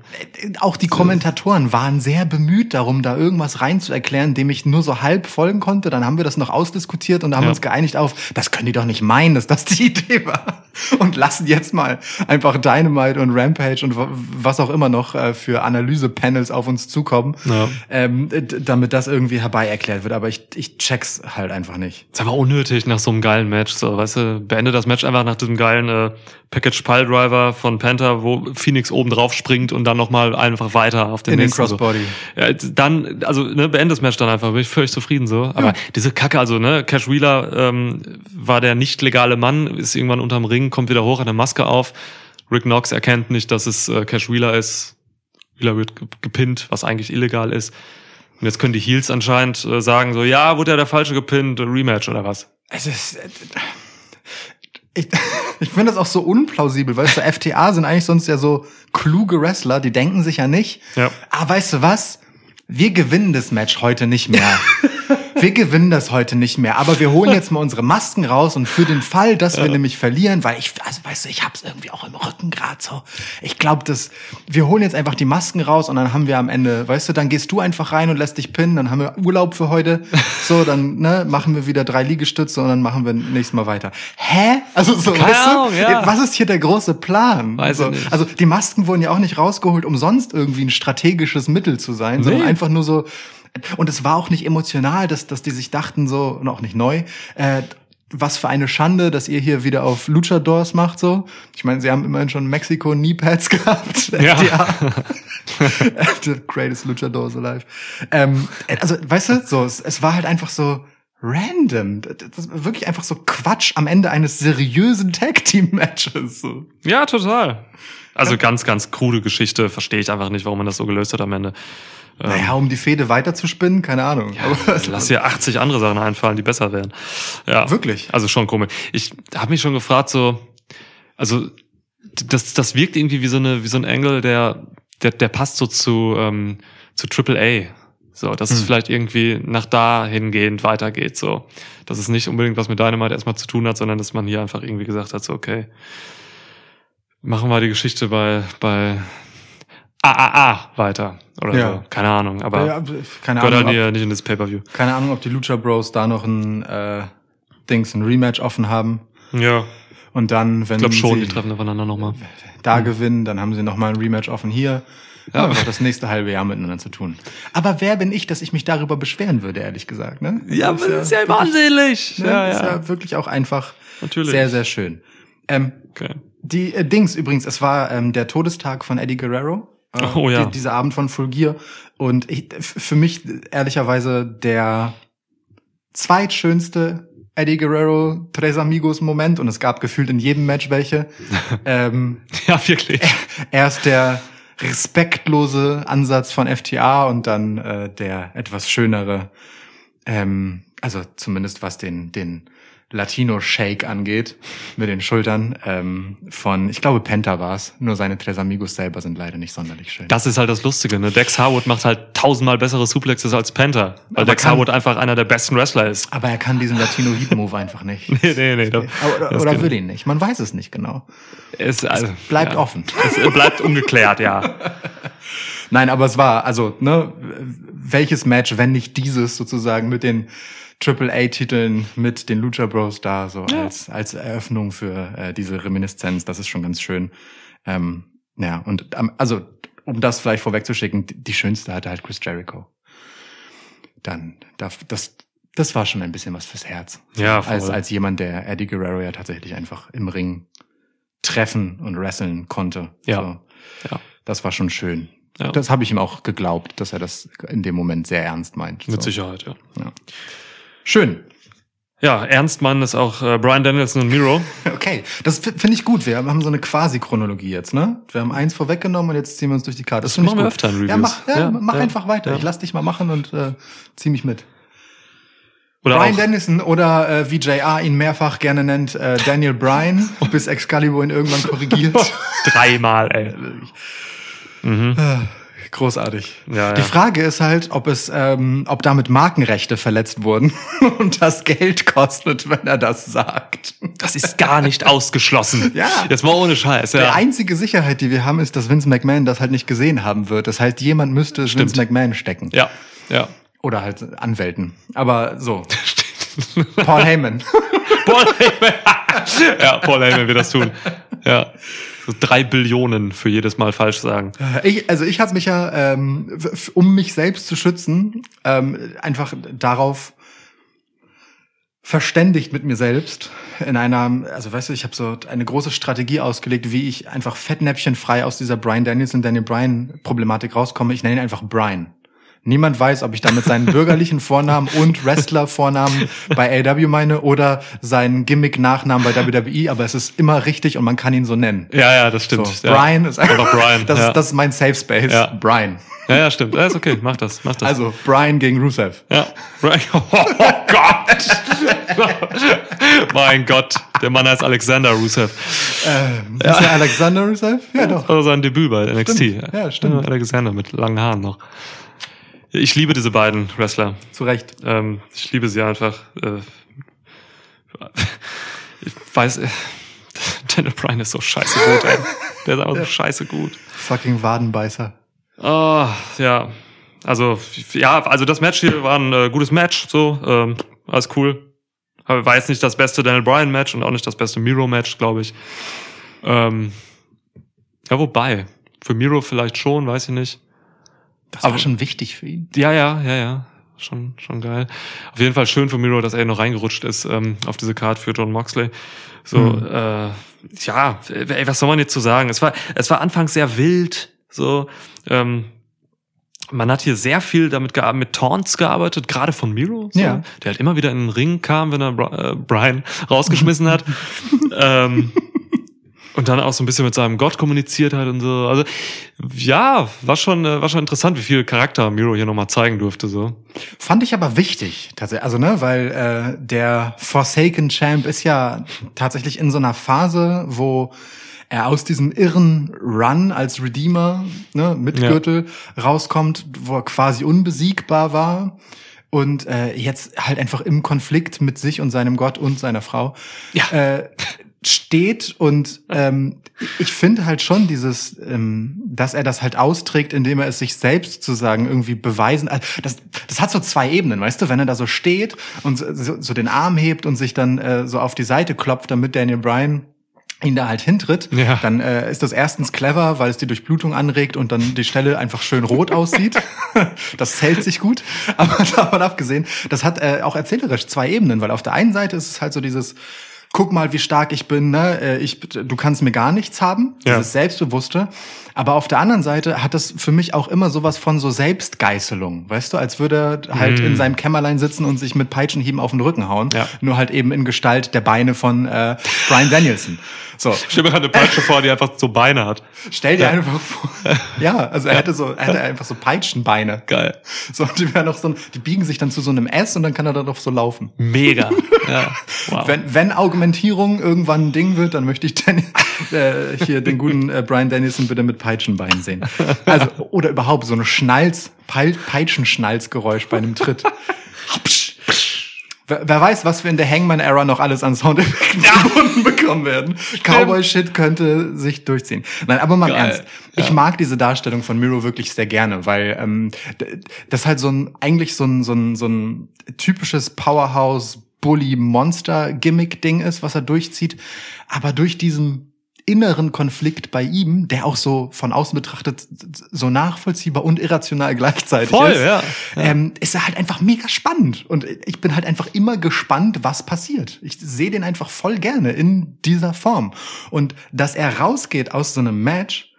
Auch die Kommentatoren waren sehr bemüht darum, da irgendwas rein zu erklären, dem ich nur so halb folgen konnte. Dann haben wir das noch ausdiskutiert und haben Ja. uns geeinigt auf, das können die doch nicht meinen, dass das die Idee war. Und lassen jetzt mal einfach Dynamite und Rampage und wa- was auch immer noch äh, für Analyse-Panels auf uns zukommen, Ja. ähm, damit das irgendwie herbei erklärt wird. Aber ich, ich check's halt einfach nicht. ist einfach unnötig nach so einem geilen Match. So, weißt du, beende das Match einfach nach diesem geilen äh, Package Pile Driver von Panther, wo Phoenix oben drauf springt und dann nochmal einfach weiter auf den In den. Crossbody. So. Ja, dann, also ne, beende das Match dann einfach, bin ich völlig zufrieden so. Aber diese Kacke, also ne, Cash Wheeler ähm, war der nicht legale Mann, ist irgendwann unterm Ring, kommt wieder hoch, hat eine Maske auf. Rick Knox erkennt nicht, dass es äh, Cash Wheeler ist. Wheeler wird ge- gepinnt, was eigentlich illegal ist. Und jetzt können die Heels anscheinend äh, sagen so, ja, wurde ja der Falsche gepinnt, Rematch oder was. Es ist. äh, Ich, [laughs] ich finde das auch so unplausibel, weißt du, FTA sind eigentlich sonst ja so kluge Wrestler, die denken sich ja nicht, Ja. ah, weißt du was? Wir gewinnen das Match heute nicht mehr. [laughs] Wir gewinnen das heute nicht mehr, aber wir holen jetzt mal unsere Masken raus und für den Fall, dass wir nämlich verlieren, weil ich, also weißt du, ich hab's irgendwie auch im Rücken grad so. Ich glaube, dass wir holen jetzt einfach die Masken raus und dann haben wir am Ende, weißt du, dann gehst du einfach rein und lässt dich pinnen, dann haben wir Urlaub für heute. So, dann ne, machen wir wieder drei Liegestütze und dann machen wir nächstes Mal weiter. Hä? Also so, Keine weißt du, Ahnung, ja. was ist hier der große Plan? Weiß so, nicht. Also die Masken wurden ja auch nicht rausgeholt, um sonst irgendwie ein strategisches Mittel zu sein, sondern Nee. einfach nur so. Und es war auch nicht emotional, dass, dass die sich dachten so, und auch nicht neu, äh, was für eine Schande, dass ihr hier wieder auf Luchadors macht, so. Ich meine, sie haben immerhin schon Mexiko Kneepads [laughs] gehabt. [laughs] Ja. The greatest Luchadors alive. Ähm, also, weißt du, so, es, es war halt einfach so random. Das war wirklich einfach so Quatsch am Ende eines seriösen Tag-Team-Matches. So. Ja, total. Also ganz, ganz krude Geschichte, verstehe ich einfach nicht, warum man das so gelöst hat am Ende. Ähm, Naja, um die Fehde weiterzuspinnen, keine Ahnung. Aber- Lass dir 80 andere Sachen einfallen, die besser wären. Ja. Wirklich? Also schon komisch. Ich habe mich schon gefragt, so, also das, das wirkt irgendwie wie so eine, wie so ein Angle, der, der, der passt so zu, ähm, zu Triple A. So, dass es Hm. vielleicht irgendwie nach da hingehend weitergeht. So, dass es nicht unbedingt was mit Dynamite erstmal zu tun hat, sondern dass man hier einfach irgendwie gesagt hat, so okay, machen wir die Geschichte bei bei AAA weiter oder Ja. so. Keine Ahnung, aber ja, keine gehört Ahnung, halt ob, nicht, in das Pay-per-View. keine Ahnung, ob die Lucha Bros da noch ein äh, Dings, ein Rematch offen haben. Ja, Und dann, wenn ich glaube schon, sie die treffen aufeinander nochmal. da gewinnen, dann haben sie noch mal ein Rematch offen hier. Ja, einfach das nächste halbe Jahr miteinander zu tun. Aber wer bin ich, dass ich mich darüber beschweren würde, ehrlich gesagt, ne? Ja, Das aber das ist ja wahnsinnig. Ne? Ja, Ist ja. ja wirklich auch einfach Natürlich. sehr, sehr schön. Ähm, Okay. die äh, Dings übrigens, es war ähm, der Todestag von Eddie Guerrero. Äh, Oh ja. Die, dieser Abend von Full Gear. Und ich, für mich ehrlicherweise der zweitschönste Eddie Guerrero Tres Amigos Moment. Und es gab gefühlt in jedem Match welche. [laughs] ähm, Ja, wirklich. erst der respektlose Ansatz von FTA und dann äh, der etwas schönere, ähm, also zumindest was den, den Latino-Shake angeht, mit den Schultern ähm, von, ich glaube Penta war's. nur seine Tres Amigos selber sind leider nicht sonderlich schön. Das ist halt das Lustige, ne? Dex Harwood macht halt tausendmal bessere Suplexes als Penta, weil Aber Dex kann- Harwood einfach einer der besten Wrestler ist. Aber er kann diesen Latino-Heat-Move einfach nicht. [laughs] Nee, nee, nee. doch. Oder, oder will ihn nicht. Man weiß es nicht genau. Es, also, Bleibt ja. offen. Es bleibt ungeklärt, ja. [laughs] Nein, aber es war, also, ne, welches Match, wenn nicht dieses sozusagen mit den Triple-A-Titeln mit den Lucha Bros da, so Ja. als, als Eröffnung für äh, diese Reminiszenz, das ist schon ganz schön. Ähm, ja, und also, um das vielleicht vorwegzuschicken, die, schönste hatte halt Chris Jericho. Dann, das, das, das war schon ein bisschen was fürs Herz. Ja, voll. als, als jemand, der Eddie Guerrero ja tatsächlich einfach im Ring treffen und wresteln konnte. Ja. So. Ja. Das war schon schön. Ja. Das habe ich ihm auch geglaubt, dass er das in dem Moment sehr ernst meint. Mit so. Sicherheit, ja. Schön. Ja, Ernstmann ist auch äh, Brian Danielson und Miro. [laughs] Okay, das finde ich gut. Wir haben so eine Quasi-Chronologie jetzt, ne? Wir haben eins vorweggenommen und jetzt ziehen wir uns durch die Karte. Das, Das machen wir öfter in Ja, Reviews. mach, ja, Ja, mach ja, einfach weiter. ja. Ich lass dich mal machen und äh, zieh mich mit. Oder Brian Dennison oder äh, wie JR ihn mehrfach gerne nennt, äh, Daniel Bryan, [laughs] bis Excalibur ihn irgendwann korrigiert. [laughs] dreimal, ey. Mhm. Großartig. Ja, Die ja. Frage ist halt, ob es, ähm, ob damit Markenrechte verletzt wurden [laughs] und das Geld kostet, wenn er das sagt. Das ist gar nicht [laughs] ausgeschlossen. Ja. Jetzt mal ohne Scheiß, Die ja. einzige Sicherheit, die wir haben, ist, dass Vince McMahon das halt nicht gesehen haben wird. Das heißt, jemand müsste Stimmt. Vince McMahon stecken. Ja, ja. Oder halt Anwälten. Aber so. [laughs] Paul Heyman. Paul Heyman. ja, Paul Heyman wird das tun. Ja. So drei Billionen für jedes Mal falsch sagen. Ich, also ich habe mich ja, ähm, um mich selbst zu schützen, ähm, einfach darauf verständigt mit mir selbst in einer, also weißt du, ich habe so eine große Strategie ausgelegt, wie ich einfach fettnäpfchenfrei aus dieser Brian Daniels und Daniel Bryan Problematik rauskomme. Ich nenne ihn einfach Brian. Niemand weiß, ob ich damit seinen bürgerlichen Vornamen und Wrestler-Vornamen bei AW meine oder seinen Gimmick-Nachnamen bei WWE, aber es ist immer richtig und man kann ihn so nennen. Ja, ja, das stimmt. So, ja. Brian ist Oder Brian. Das, ja. ist, das ist mein Safe Space. Ja. Brian. ja, ja, stimmt. Ja, ist okay. Mach das, mach das. Also Brian gegen Rusev. Ja. Brian. [laughs] Oh, Gott. mein Gott. Der Mann heißt Alexander Rusev. Ähm, Ist der Alexander Rusev? Ja, doch. Das war sein Debüt bei NXT. Stimmt. Ja, stimmt. Alexander mit langen Haaren noch. Ich liebe diese beiden Wrestler. Zu Recht. Ähm, ich liebe sie einfach. Äh, ich weiß, äh, Daniel Bryan ist so scheiße gut, ey. Der ist einfach so scheiße gut. Fucking Wadenbeißer. Oh, ja. Also, ja, also das Match hier war ein äh, gutes Match, so, ähm, alles cool. Aber war jetzt nicht das beste Daniel Bryan Match und auch nicht das beste Miro Match, glaube ich. Ähm, ja, wobei, für Miro vielleicht schon, weiß ich nicht. Das Aber- war schon wichtig für ihn. Ja, ja, ja, ja. Schon, schon geil. Auf jeden Fall schön für Miro, dass er noch reingerutscht ist ähm, auf diese Card für John Moxley. So, Mhm. äh, ja, ey, was soll man jetzt zu sagen? Es war, es war anfangs sehr wild. So, ähm, man hat hier sehr viel damit gearbeitet, mit Taunts gearbeitet, gerade von Miro, so, Ja. der halt immer wieder in den Ring kam, wenn er äh, Brian rausgeschmissen hat. [laughs] ähm, Und dann auch so ein bisschen mit seinem Gott kommuniziert hat und so. Also ja, war schon, äh, war schon interessant, wie viel Charakter Miro hier nochmal zeigen durfte. So. Fand ich aber wichtig, tatsächlich. Also, ne, weil äh, der Forsaken Champ ist ja tatsächlich in so einer Phase, wo er aus diesem irren Run als Redeemer, ne, mit Ja. Gürtel rauskommt, wo er quasi unbesiegbar war. Und äh, jetzt halt einfach im Konflikt mit sich und seinem Gott und seiner Frau Ja. äh, steht und ähm, ich finde halt schon dieses, ähm, dass er das halt austrägt, indem er es sich selbst sozusagen irgendwie beweisen. also Das, das hat so zwei Ebenen, weißt du, wenn er da so steht und so, so so den Arm hebt und sich dann äh, so auf die Seite klopft, damit Daniel Bryan ihn da halt hintritt, Ja. dann äh, ist das erstens clever, weil es die Durchblutung anregt und dann die Stelle einfach schön rot aussieht. [laughs] das zählt sich gut. Aber [laughs] davon abgesehen, das hat äh, auch erzählerisch zwei Ebenen, weil auf der einen Seite ist es halt so dieses Guck mal, wie stark ich bin, ne? Äh, Ich, du kannst mir gar nichts haben, Ja. dieses Selbstbewusste. Aber auf der anderen Seite hat das für mich auch immer sowas von so Selbstgeißelung, weißt du, als würde er halt Mm. in seinem Kämmerlein sitzen und sich mit Peitschenhieben auf den Rücken hauen, Ja. nur halt eben in Gestalt der Beine von äh, Brian Danielson. So, [laughs] Stell mir gerade eine Peitsche vor, die einfach so Beine hat. stell dir Ja. einfach vor. [laughs] Ja, also er hätte so, er hätte einfach so Peitschenbeine. Geil. So, die wären noch so, die biegen sich dann zu so einem S und dann kann er da drauf so laufen. Mega. [laughs] Ja. Wow. Wenn, wenn Augmentierung irgendwann ein Ding wird, dann möchte ich den, [laughs] äh, hier den guten äh, Brian Dennison bitte mit Peitschenbeinen sehen. Also, oder überhaupt so eine Schnalz, Pei- Peitschenschnalzgeräusch bei einem Tritt. Wer, wer weiß, was wir in der Hangman-Era noch alles an Soundeffekten gefunden [laughs] bekommen werden. Cowboy-Shit könnte sich durchziehen. Nein, aber mal Geil. Ernst. Ich mag diese Darstellung von Miro wirklich sehr gerne, weil ähm, das halt so ein, eigentlich so ein, so ein, so ein typisches Powerhouse Bully-Monster-Gimmick-Ding ist, was er durchzieht. Aber durch diesen inneren Konflikt bei ihm, der auch so von außen betrachtet so nachvollziehbar und irrational gleichzeitig Voll, ist, ja. Ähm, ist er halt einfach mega spannend. Und ich bin halt einfach immer gespannt, was passiert. Ich sehe den einfach voll gerne in dieser Form. Und dass er rausgeht aus so einem Match,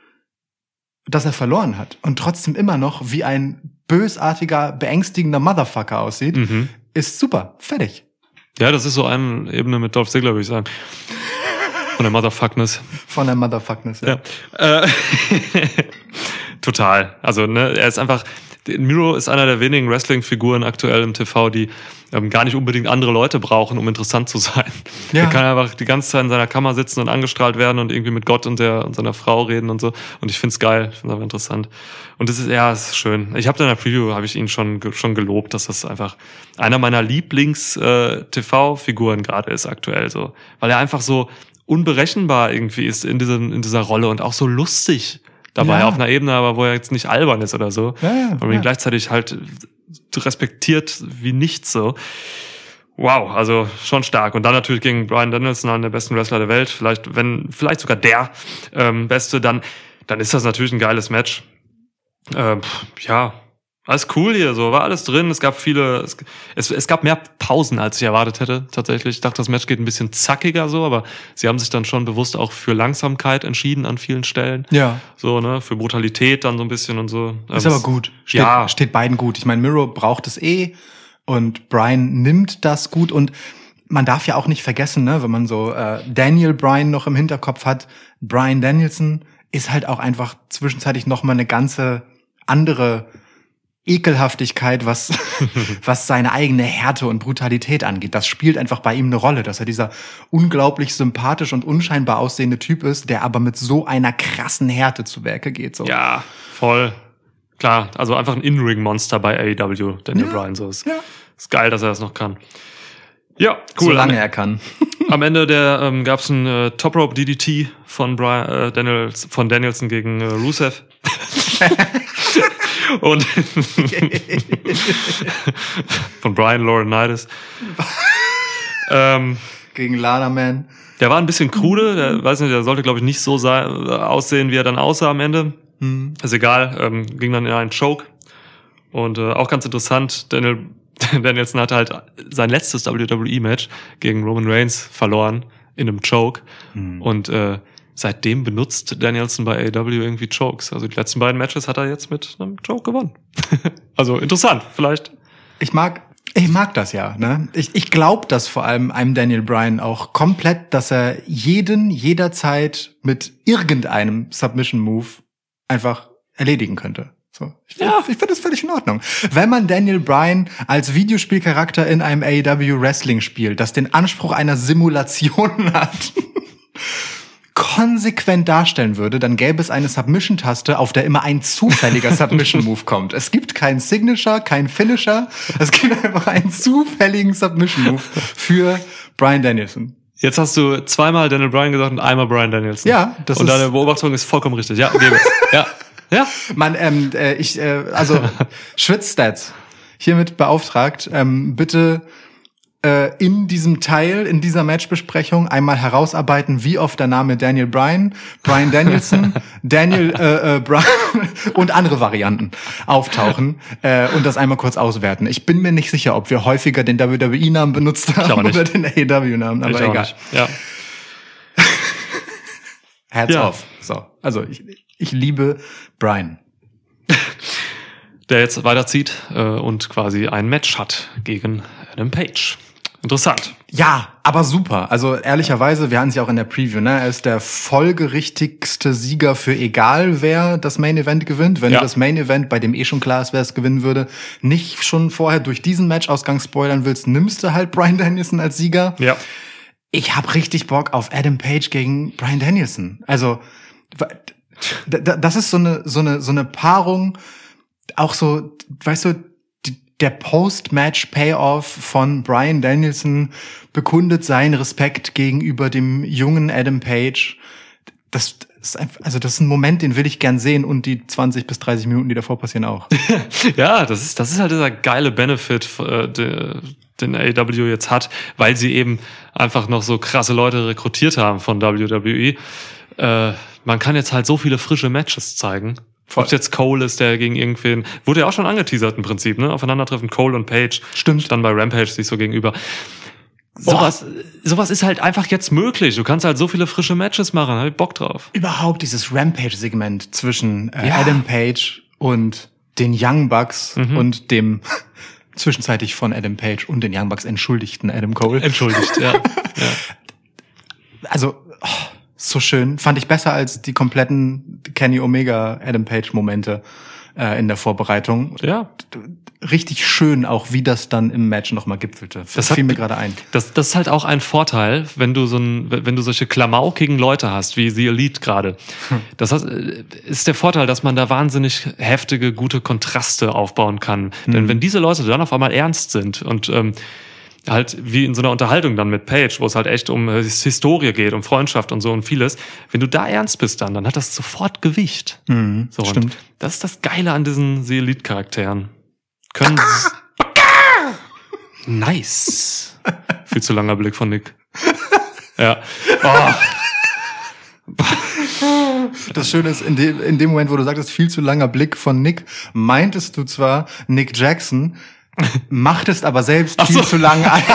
das er verloren hat und trotzdem immer noch wie ein bösartiger, beängstigender Motherfucker aussieht, Mhm. ist super. Fertig. Ja, das ist so eine Ebene mit Dolph Ziggler, würde ich sagen. Von der Motherfuckness. Von der Motherfuckness. Ja. Äh, [laughs] total. Also, ne, er ist einfach. Miro ist einer der wenigen Wrestling-Figuren aktuell im TV, die ähm, gar nicht unbedingt andere Leute brauchen, um interessant zu sein. Ja. Er kann einfach die ganze Zeit in seiner Kammer sitzen und angestrahlt werden und irgendwie mit Gott und, der, und seiner Frau reden und so. Und ich find's geil, ich find's einfach interessant. Und das ist, ja, es ist schön. Ich habe in der Preview, habe ich ihn schon, schon gelobt, dass das einfach einer meiner Lieblings-TV-Figuren gerade ist aktuell so. Weil er einfach so unberechenbar irgendwie ist in, diesem, in dieser Rolle und auch so lustig dabei Ja. auf einer Ebene, aber wo er jetzt nicht albern ist oder so. Ja, ja, Und ihn gleichzeitig halt respektiert wie nichts so. Wow, also schon stark. Und dann natürlich gegen Brian Danielson, einen der besten Wrestler der Welt, vielleicht, wenn, vielleicht sogar der ähm, Beste, dann, dann ist das natürlich ein geiles Match. Ähm, ja, alles cool hier, so war alles drin. Es gab viele, es, es, es gab mehr Pausen, als ich erwartet hätte, tatsächlich. Ich dachte, das Match geht ein bisschen zackiger so, aber sie haben sich dann schon bewusst auch für Langsamkeit entschieden an vielen Stellen. Ja. So, ne, für Brutalität dann so ein bisschen und so. Ist Ähm, aber gut. Steht, Ja. steht beiden gut. Ich meine, Miro braucht es eh und Brian nimmt das gut und man darf ja auch nicht vergessen, ne, wenn man so äh, Daniel Bryan noch im Hinterkopf hat, Brian Danielson ist halt auch einfach zwischenzeitlich noch mal eine ganze andere Ekelhaftigkeit, was, [laughs] was seine eigene Härte und Brutalität angeht. Das spielt einfach bei ihm eine Rolle, dass er dieser unglaublich sympathisch und unscheinbar aussehende Typ ist, der aber mit so einer krassen Härte zu Werke geht. So. Ja, voll. Klar, also einfach ein In-Ring-Monster bei AEW, Daniel Ja, Bryan. So ist, ja. ist geil, dass er das noch kann. Ja, cool. Solange am, er kann. [laughs] am Ende der ähm, gab es ein äh, Top Rope DDT von Brian, äh, Daniels, von Danielson gegen äh, Rusev. [laughs] Und [laughs] von Brian Laurinaitis. ähm, Gegen Lana Man. der war ein bisschen krude, der weiß nicht, der sollte glaube ich nicht so sein, aussehen, wie er dann aussah am Ende. Hm. Ist egal, ähm, ging dann in einen Choke. Und äh, auch ganz interessant, Daniel, [laughs] Danielson hatte halt sein letztes WWE-Match gegen Roman Reigns verloren in einem Choke. Hm. Und äh, seitdem benutzt Danielson bei AEW irgendwie Chokes. Also die letzten beiden Matches hat er jetzt mit einem Choke gewonnen. [laughs] also interessant, vielleicht. Ich mag Ich mag das ja. Ne? Ich, ich glaube das vor allem einem Daniel Bryan auch komplett, dass er jeden jederzeit mit irgendeinem Submission-Move einfach erledigen könnte. So, ich finde Ja. ich find das völlig in Ordnung. Wenn man Daniel Bryan als Videospielcharakter in einem AEW Wrestling spielt, das den Anspruch einer Simulation [laughs] hat, konsequent darstellen würde, dann gäbe es eine Submission-Taste, auf der immer ein zufälliger [laughs] Submission-Move kommt. Es gibt keinen Signature, keinen Finisher. Es gibt einfach einen zufälligen Submission-Move für Brian Danielson. Jetzt hast du zweimal Daniel Bryan gesagt und einmal Brian Danielson. Ja, das Und ist- deine Beobachtung ist vollkommen richtig. Ja, gebe es. Ja. Ja. Man, ähm, äh, ich, äh, also [laughs] Schwitzstats hiermit beauftragt, ähm, bitte in diesem Teil, in dieser Matchbesprechung einmal herausarbeiten, wie oft der Name Daniel Bryan, Brian Danielson, [laughs] Daniel äh, äh, Bryan [laughs] und andere Varianten auftauchen äh, und das einmal kurz auswerten. Ich bin mir nicht sicher, ob wir häufiger den WWE-Namen benutzt haben oder den AEW-Namen, aber egal. nicht. Ja. [laughs] Herz Ja. auf. So, also ich, ich liebe Brian. Der jetzt weiterzieht äh, und quasi ein Match hat gegen Adam Page. Interessant. Ja, aber super. Also ehrlicherweise, wir hatten es ja auch in der Preview, ne? Er ist der folgerichtigste Sieger für egal wer das Main Event gewinnt. Wenn Ja. du das Main Event, bei dem eh schon klar ist, wer es gewinnen würde, nicht schon vorher durch diesen Matchausgang spoilern willst, nimmst du halt Brian Danielson als Sieger. Ja. Ich hab richtig Bock auf Adam Page gegen Brian Danielson. Also das ist so eine so eine so eine Paarung, auch so, weißt du, der Post-Match-Payoff von Brian Danielson bekundet seinen Respekt gegenüber dem jungen Adam Page. Das ist einfach, also das ist ein Moment, den will ich gern sehen und die 20 bis 30 Minuten, die davor passieren, auch. [laughs] Ja, das ist, das ist halt dieser geile Benefit, äh, de, den AEW jetzt hat, weil sie eben einfach noch so krasse Leute rekrutiert haben von WWE. Äh, man kann jetzt halt so viele frische Matches zeigen. Ob jetzt Cole ist, der gegen irgendwen, wurde ja auch schon angeteasert im Prinzip, ne? Aufeinandertreffen Cole und Page. Stimmt. Dann bei Rampage sich so gegenüber. Sowas, sowas ist halt einfach jetzt möglich. Du kannst halt so viele frische Matches machen, hab ich Bock drauf. Überhaupt dieses Rampage-Segment zwischen äh, Ja. Adam Page und den Young Bucks Mhm. und dem [laughs] zwischenzeitlich von Adam Page und den Young Bucks entschuldigten Adam Cole. Entschuldigt, ja. [laughs] ja. also oh, so schön. Fand ich besser als die kompletten Kenny Omega Adam Page Momente äh, in der Vorbereitung. Ja. Richtig schön auch, wie das dann im Match nochmal gipfelte. Das Das fiel hat- mir gerade ein. Das, das ist halt auch ein Vorteil, wenn du so ein, wenn du solche klamaukigen Leute hast, wie The Elite gerade. Das heißt, ist der Vorteil, dass man da wahnsinnig heftige, gute Kontraste aufbauen kann. Denn wenn diese Leute dann auf einmal ernst sind und ähm, halt wie in so einer Unterhaltung dann mit Paige, wo es halt echt um äh, Historie geht, um Freundschaft und so und vieles. Wenn du da ernst bist dann, dann hat das sofort Gewicht. Mhm, So, stimmt. Das ist das Geile an diesen The Elite-Charakteren. Können. nice. [laughs] Viel zu langer Blick von Nick. [laughs] Ja. Oh, Das Schöne ist, in dem, in dem Moment, wo du sagtest, viel zu langer Blick von Nick, meintest du zwar Nick Jackson, machtest aber selbst Ach viel so. zu lange einen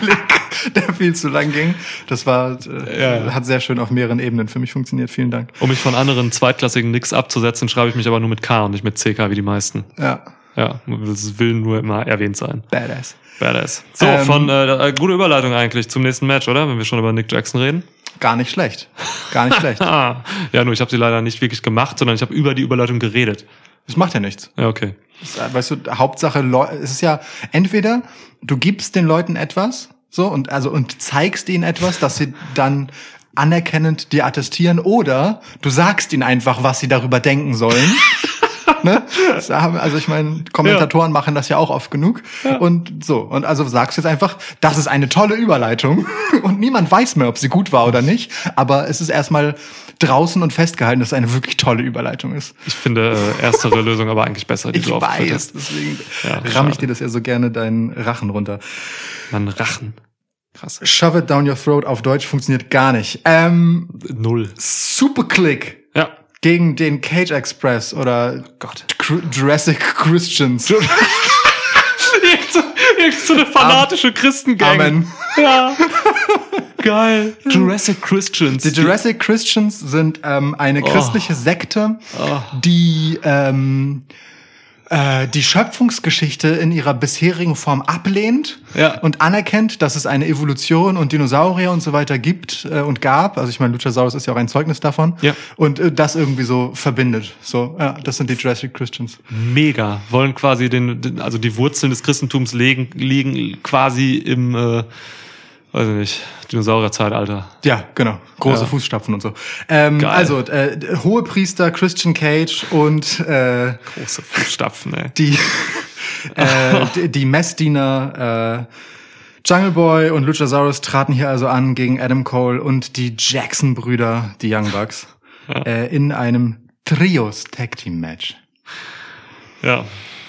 Blick, der viel zu lang ging. Das war, äh, Ja, hat sehr schön auf mehreren Ebenen für mich funktioniert. Vielen Dank. um mich von anderen zweitklassigen Nicks abzusetzen, schreibe ich mich aber nur mit K und nicht mit CK wie die meisten. Ja, Ja, das will nur immer erwähnt sein. badass. Badass. So, Ähm, von äh, gute Überleitung eigentlich zum nächsten Match, oder? Wenn wir schon über Nick Jackson reden. Gar nicht schlecht. Gar nicht [laughs] schlecht. Ja, nur ich habe sie leider nicht wirklich gemacht, sondern ich habe über die Überleitung geredet. Das macht ja nichts. Ja, okay. Äh, weißt du, Hauptsache, es ist ja entweder du gibst den Leuten etwas, so und also und zeigst ihnen etwas, dass sie dann anerkennend dir attestieren, oder du sagst ihnen einfach, was sie darüber denken sollen. [laughs] ne? Also ich meine, Kommentatoren machen das ja auch oft genug. Und so. Und also sagst jetzt einfach, das ist eine tolle Überleitung. [laughs] Und niemand weiß mehr, ob sie gut war oder nicht. Aber es ist erstmal draußen und festgehalten, dass es eine wirklich tolle Überleitung ist. Ich finde äh, erstere Lösung aber eigentlich besser, die Ich du weiß, hast. deswegen Ja, ramm ich dir das ja so gerne deinen Rachen runter. Mein Rachen. Krass. Shove it down your throat auf Deutsch funktioniert gar nicht. Ähm, Null. Superclick Ja. gegen den Cage Express oder Gott. Cr- Jurassic Christians. [laughs] Irgend so, irgend so eine fanatische Christengang. Amen. Ja. Geil. Jurassic Christians. Die Jurassic Christians sind ähm, eine Oh. christliche Sekte, Oh. die ähm, äh, die Schöpfungsgeschichte in ihrer bisherigen Form ablehnt Ja. und anerkennt, dass es eine Evolution und Dinosaurier und so weiter gibt äh, und gab. Also ich meine, Luchasaurus ist ja auch ein Zeugnis davon. Ja. Und äh, das irgendwie so verbindet. So, ja, das sind die Jurassic Christians. Mega. Wollen quasi den, den also die Wurzeln des Christentums legen, liegen quasi im, äh, weiß ich nicht, Dinosaurierzeitalter. Ja, genau. Große Ja. Fußstapfen und so. Ähm, Geil. also, äh, Hohepriester Christian Cage und äh, Große Fußstapfen, ey. die, [laughs] äh, die, die Messdiener äh, Jungle Boy und Luchasaurus traten hier also an gegen Adam Cole und die Jackson-Brüder, die Young Bucks, äh, in einem Trios-Tag-Team-Match. Ja.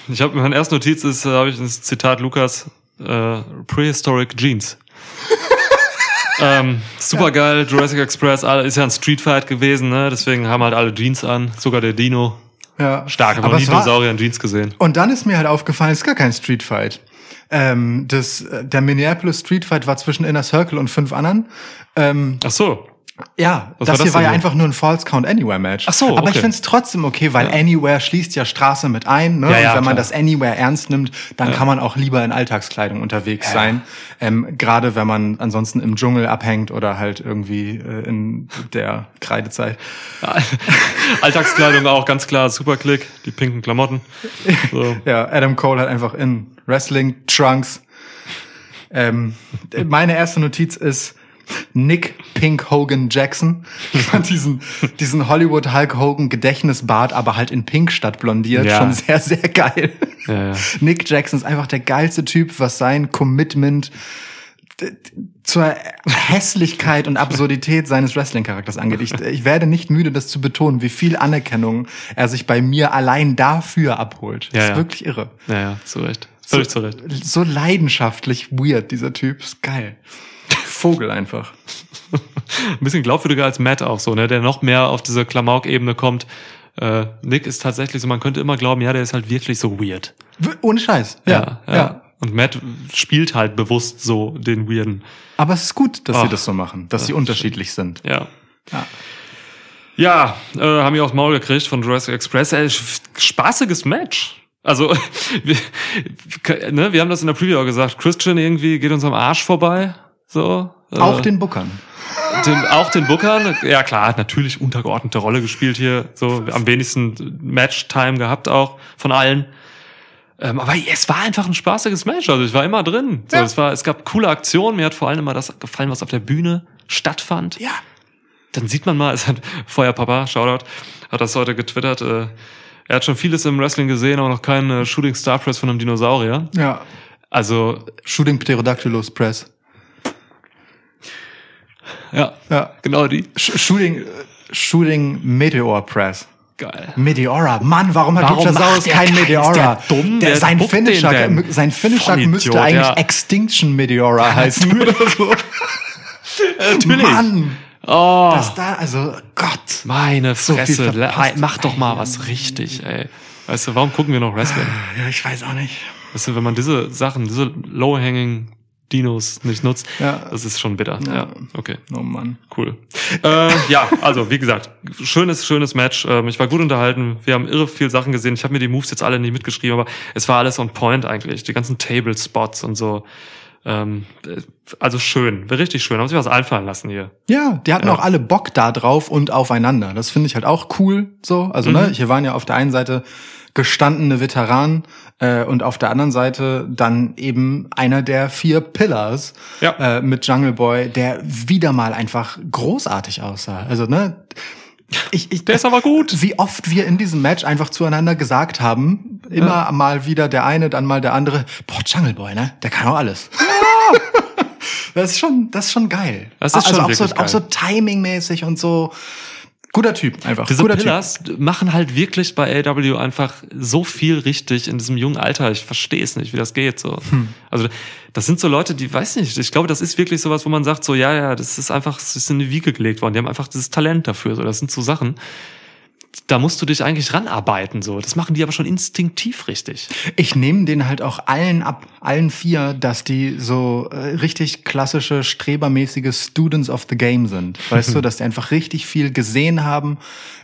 Ich habe mein erste Notiz ist, äh, habe ich das Zitat Lukas, äh, Prehistoric Jeans. [laughs] ähm, super geil, Jurassic Express, ist ja ein Street Fight gewesen, ne? Deswegen haben halt alle Jeans an, sogar der Dino. Ja. Stark, Aber noch nie Dinosaurier in Jeans gesehen. Und dann ist mir halt aufgefallen, es ist gar kein Street Fight. Ähm, das, äh, der Minneapolis Street Fight war zwischen Inner Circle und fünf anderen. Ähm, Ach so. Ja, Was das, war das hier war denn ja einfach nur ein False Count Anywhere Match. Ach so, Aber ich okay. find's trotzdem okay, weil Anywhere schließt ja Straße mit ein. Ne? Ja, ja, und wenn man klar. das Anywhere ernst nimmt, dann kann man auch lieber in Alltagskleidung unterwegs sein. Ähm, Gerade wenn man ansonsten im Dschungel abhängt oder halt irgendwie äh, in der Kreidezeit. [laughs] Alltagskleidung auch ganz klar, Superclick, die pinken Klamotten. So. [laughs] Ja, Adam Cole hat einfach in Wrestling Trunks. Ähm, meine erste Notiz ist Nick Pink Hogan Jackson. Ich fand diesen, diesen Hollywood Hulk Hogan Gedächtnisbart, aber halt in Pink statt blondiert, Ja. schon sehr, sehr geil. Ja, ja. Nick Jackson ist einfach der geilste Typ, was sein Commitment zur Hässlichkeit und Absurdität seines Wrestling-Charakters angeht. Ich, ich werde nicht müde, das zu betonen, wie viel Anerkennung er sich bei mir allein dafür abholt. Das Ja, ist ja. wirklich irre. Ja, ja, zu Recht. Völlig zu Recht. So leidenschaftlich weird, dieser Typ. Ist geil. Vogel einfach. [laughs] Ein bisschen glaubwürdiger als Matt auch so, ne, der noch mehr auf diese Klamauk-Ebene kommt. Äh, Nick ist tatsächlich so, man könnte immer glauben, ja, der ist halt wirklich so weird. Ohne Scheiß. Ja, ja. Und Matt spielt halt bewusst so den Weirden. Aber es ist gut, dass sie Ach. das so machen, dass sie unterschiedlich sind. Ja. Ja. Ja, äh, haben wir aufs Maul gekriegt von Jurassic Express. Ey, spaßiges Match. Also, [laughs] wir, ne, wir haben das in der Preview auch gesagt. Christian irgendwie geht uns am Arsch vorbei. So. äh, Auch den Bookern. den, auch den Bookern, ja klar, hat natürlich untergeordnete Rolle gespielt hier, so am wenigsten Match-Time gehabt auch von allen. Ähm, aber es war einfach ein spaßiges Match, also ich war immer drin. So, Ja. es, war, es gab coole Aktionen, mir hat vor allem immer das gefallen, was auf der Bühne stattfand. Ja. Dann sieht man mal, es hat Feuerpapa, Shoutout, hat das heute getwittert, äh, er hat schon vieles im Wrestling gesehen, aber noch keinen äh, Shooting Star Press von einem Dinosaurier. Ja. Also, Shooting Pterodactylus Press. Ja, Ja. genau die. Sh Shooting, Shooting Meteor Press. Geil. Meteora. Mann, warum hat Luchasaurus der kein Meteora? ist der dumm? Der, Wer sein Finisher, sein Finisher Vollidiot, müsste eigentlich ja. Extinction Meteora heißen [laughs] oder so. Natürlich. Mann, Oh. das da, also Gott. Meine So Fresse, le- mach doch mal was richtig, ey. Weißt du, warum gucken wir noch Wrestling? Ja, ich weiß auch nicht. Weißt du, wenn man diese Sachen, diese low-hanging Dinos nicht nutzt, Ja. das ist schon bitter. Ja, okay, Oh Mann. cool. Äh, ja, also wie gesagt, schönes, schönes Match. Ähm, ich war gut unterhalten. Wir haben irre viel Sachen gesehen. Ich habe mir die Moves jetzt alle nicht mitgeschrieben, aber es war alles on point eigentlich. Die ganzen Table-Spots und so. Ähm, äh, also schön, richtig schön. Haben sich was einfallen lassen hier. Ja, die hatten Ja. auch alle Bock da drauf und aufeinander. Das finde ich halt auch cool. So, also ne, Mhm. hier waren ja auf der einen Seite gestandene Veteranen äh, und auf der anderen Seite dann eben einer der vier Pillars Ja. äh, mit Jungle Boy, der wieder mal einfach großartig aussah. Also ne, ich, ich, Der ist aber gut. Wie oft wir in diesem Match einfach zueinander gesagt haben, immer mal wieder der eine, dann mal der andere, boah, Jungle Boy, ne? Der kann auch alles. [laughs] Das ist schon, das ist schon geil. Das ist also schon auch so, wirklich auch so timingmäßig und so. Guter Typ einfach. Diese Guter Pillars machen halt wirklich bei AW einfach so viel richtig in diesem jungen Alter. Ich verstehe es nicht, wie das geht. So. Hm. Also das sind so Leute, die weiß nicht. Ich glaube, das ist wirklich sowas, wo man sagt, so ja, ja, das ist einfach, das ist in die Wiege gelegt worden. Die haben einfach dieses Talent dafür. So, das sind so Sachen. Da musst du dich eigentlich ranarbeiten, so. Das machen die aber schon instinktiv richtig. Ich nehme den halt auch allen ab, allen vier, dass die so äh, richtig klassische, strebermäßige Students of the Game sind. Weißt du, [laughs] dass die einfach richtig viel gesehen haben,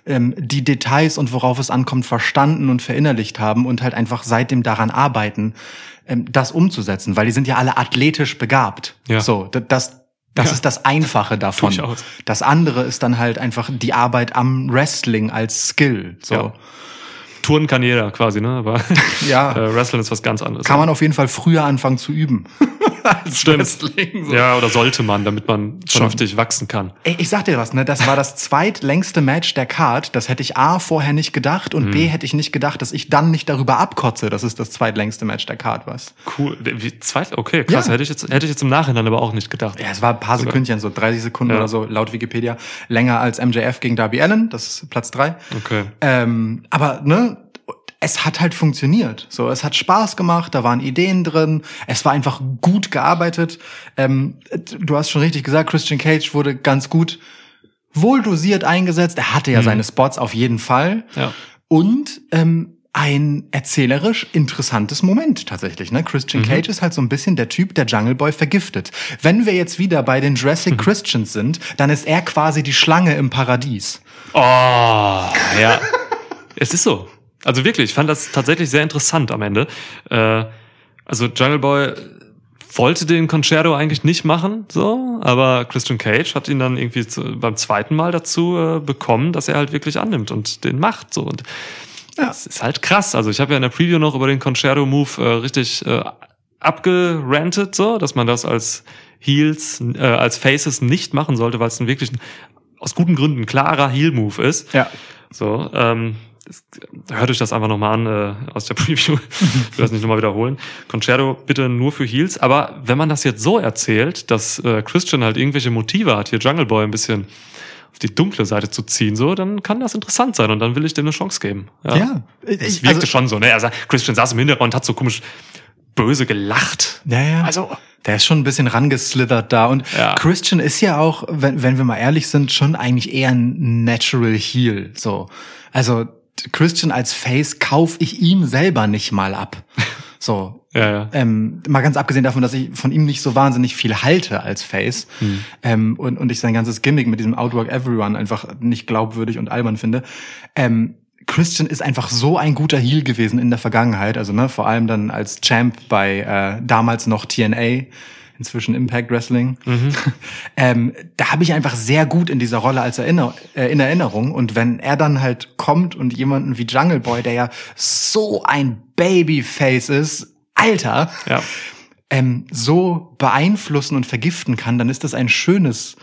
ähm, die Details und worauf es ankommt verstanden und verinnerlicht haben und halt einfach seitdem daran arbeiten, ähm, das umzusetzen, weil die sind ja alle athletisch begabt. Ja. So, das, das Ja. ist das Einfache davon. Durchaus. Das andere ist dann halt einfach die Arbeit am Wrestling als Skill. So. Ja. Touren kann jeder quasi, ne? Aber [laughs] Ja. [laughs] äh, Wrestling ist was ganz anderes. Kann man auf jeden Fall früher anfangen zu üben. [laughs] als Stimmt. Wrestling. So. Ja, oder sollte man, damit man vernünftig wachsen kann. Ey, ich sag dir was, ne? Das war das zweitlängste Match der Card. Das hätte ich A vorher nicht gedacht und Mhm. B hätte ich nicht gedacht, dass ich dann nicht darüber abkotze, dass es das zweitlängste Match der Card war. Cool. Wie, zweit, okay, krass. Ja. Hätte, ich jetzt, hätte ich jetzt im Nachhinein aber auch nicht gedacht. Ja, es war ein paar. Sekündchen, so 30 Sekunden Ja. oder so, laut Wikipedia. Länger als MJF gegen Darby Allen, das ist Platz drei. Okay. Ähm, aber ne, es hat halt funktioniert. So, es hat Spaß gemacht, da waren Ideen drin, es war einfach gut gearbeitet. Ähm, du hast schon richtig gesagt, Christian Cage wurde ganz gut wohl dosiert eingesetzt. Er hatte ja Mhm. seine Spots auf jeden Fall. Ja. Und ähm, ein erzählerisch interessantes Moment tatsächlich. Ne? Christian Mhm. Cage ist halt so ein bisschen der Typ, der Jungle Boy vergiftet. Wenn wir jetzt wieder bei den Mhm. Jurassic Christians sind, dann ist er quasi die Schlange im Paradies. Oh, ja. es ist so. Also wirklich, ich fand das tatsächlich sehr interessant am Ende. Äh, also Jungle Boy wollte den Concerto eigentlich nicht machen, so, aber Christian Cage hat ihn dann irgendwie zu, beim zweiten Mal dazu äh, bekommen, dass er halt wirklich annimmt und den macht, so und das ist halt krass. Also ich habe ja in der Preview noch über den Concerto Move äh, richtig äh, abgerantet, so, dass man das als Heels, äh, als Faces nicht machen sollte, weil es ein wirklich ein, aus guten Gründen ein klarer Heel-Move ist. Ja. So, ähm, hört euch das einfach nochmal an äh, aus der [laughs] Preview. ich will das nicht nochmal wiederholen. Concerto bitte nur für Heels. Aber wenn man das jetzt so erzählt, dass äh, Christian halt irgendwelche Motive hat, hier Jungle Boy ein bisschen auf die dunkle Seite zu ziehen, so, dann kann das interessant sein und dann will ich dem eine Chance geben. Ja. Es Ich- wirkte also- schon so, ne? Also Christian saß im Hintergrund, hat so komisch böse gelacht. Ja, ja. Also, Der ist schon ein bisschen rangeslithert da. Und Ja. Christian ist ja auch, wenn, wenn wir mal ehrlich sind, schon eigentlich eher ein Natural Heel. So. Also Christian als Face kauf ich ihm selber nicht mal ab. [laughs] So. ja, ja. Ähm, mal ganz abgesehen davon, dass ich von ihm nicht so wahnsinnig viel halte als Face ähm, und, und ich sein ganzes Gimmick mit diesem Outwork Everyone einfach nicht glaubwürdig und albern finde. Ähm, Christian ist einfach so ein guter Heel gewesen in der Vergangenheit, also ne, vor allem dann als Champ bei äh, damals noch TNA, inzwischen Impact Wrestling. [laughs] ähm, da habe ich einfach sehr gut in dieser Rolle als Erinner äh, in Erinnerung. Und wenn er dann halt kommt und jemanden wie Jungle Boy, der ja so ein Babyface ist, Alter, Ja. ähm, so beeinflussen und vergiften kann, dann ist das ein schönes,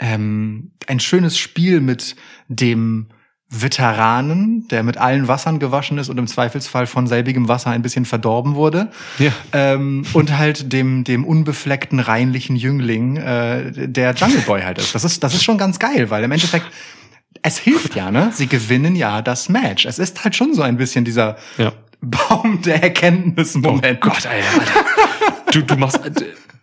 ähm, ein schönes Spiel mit dem Veteranen, der mit allen Wassern gewaschen ist und im Zweifelsfall von selbigem Wasser ein bisschen verdorben wurde. Ja. Ähm, und halt dem, dem unbefleckten, reinlichen Jüngling, äh, der Jungle Boy halt ist. Das ist, das ist schon ganz geil, weil im Endeffekt, es hilft ja, ne? Sie gewinnen ja das Match. Es ist halt schon so ein bisschen dieser Ja. Baum der Erkenntnis-Moment. Oh Gott, ey, Alter. Du, du machst,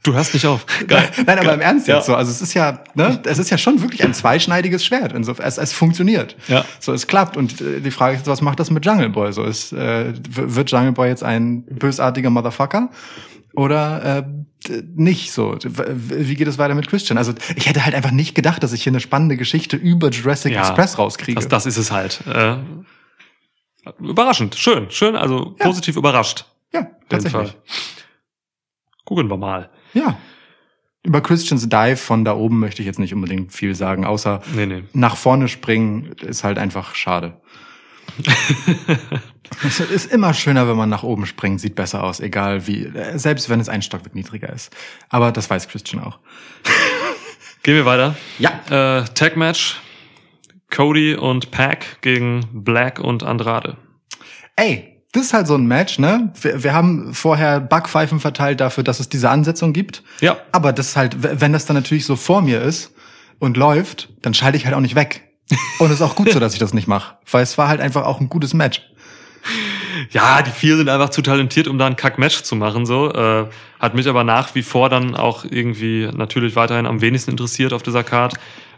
du hörst nicht auf. Geil. Nein, aber im Ernst Ja. jetzt so. Also es ist ja, ne, es ist ja schon wirklich ein zweischneidiges Schwert. Insofern, es, es funktioniert. Ja. So, es klappt. Und äh, die Frage ist, was macht das mit Jungle Boy? So ist, äh, wird Jungle Boy jetzt ein bösartiger Motherfucker? Oder äh, nicht so? Wie geht es weiter mit Christian? Also ich hätte halt einfach nicht gedacht, dass ich hier eine spannende Geschichte über Jurassic Ja, Express rauskriege. Das, das ist es halt. Äh, überraschend, schön, schön, also positiv überrascht. ja, tatsächlich. Gucken wir mal. Ja. Über Christians Dive von da oben möchte ich jetzt nicht unbedingt viel sagen, außer Nee, nee. nach vorne springen ist halt einfach schade. [laughs] es ist immer schöner, wenn man nach oben springt, sieht besser aus, egal wie, selbst wenn es ein Stockwerk niedriger ist. Aber das weiß Christian auch. [laughs] Gehen wir weiter. Ja. Äh, Tag Match. Cody und Pack gegen Black und Andrade. Ey, das ist halt so ein Match, ne? Wir, wir haben vorher Backpfeifen verteilt dafür, dass es diese Ansetzung gibt. Ja. Aber das ist halt, wenn das dann natürlich so vor mir ist und läuft, dann schalte ich halt auch nicht weg. Und es ist auch gut so, dass ich das nicht mache, weil es war halt einfach auch ein gutes Match. Ja, die vier sind einfach zu talentiert, um da ein Kack-Match zu machen. So äh, hat mich aber nach wie vor dann auch irgendwie natürlich weiterhin am wenigsten interessiert auf dieser Card,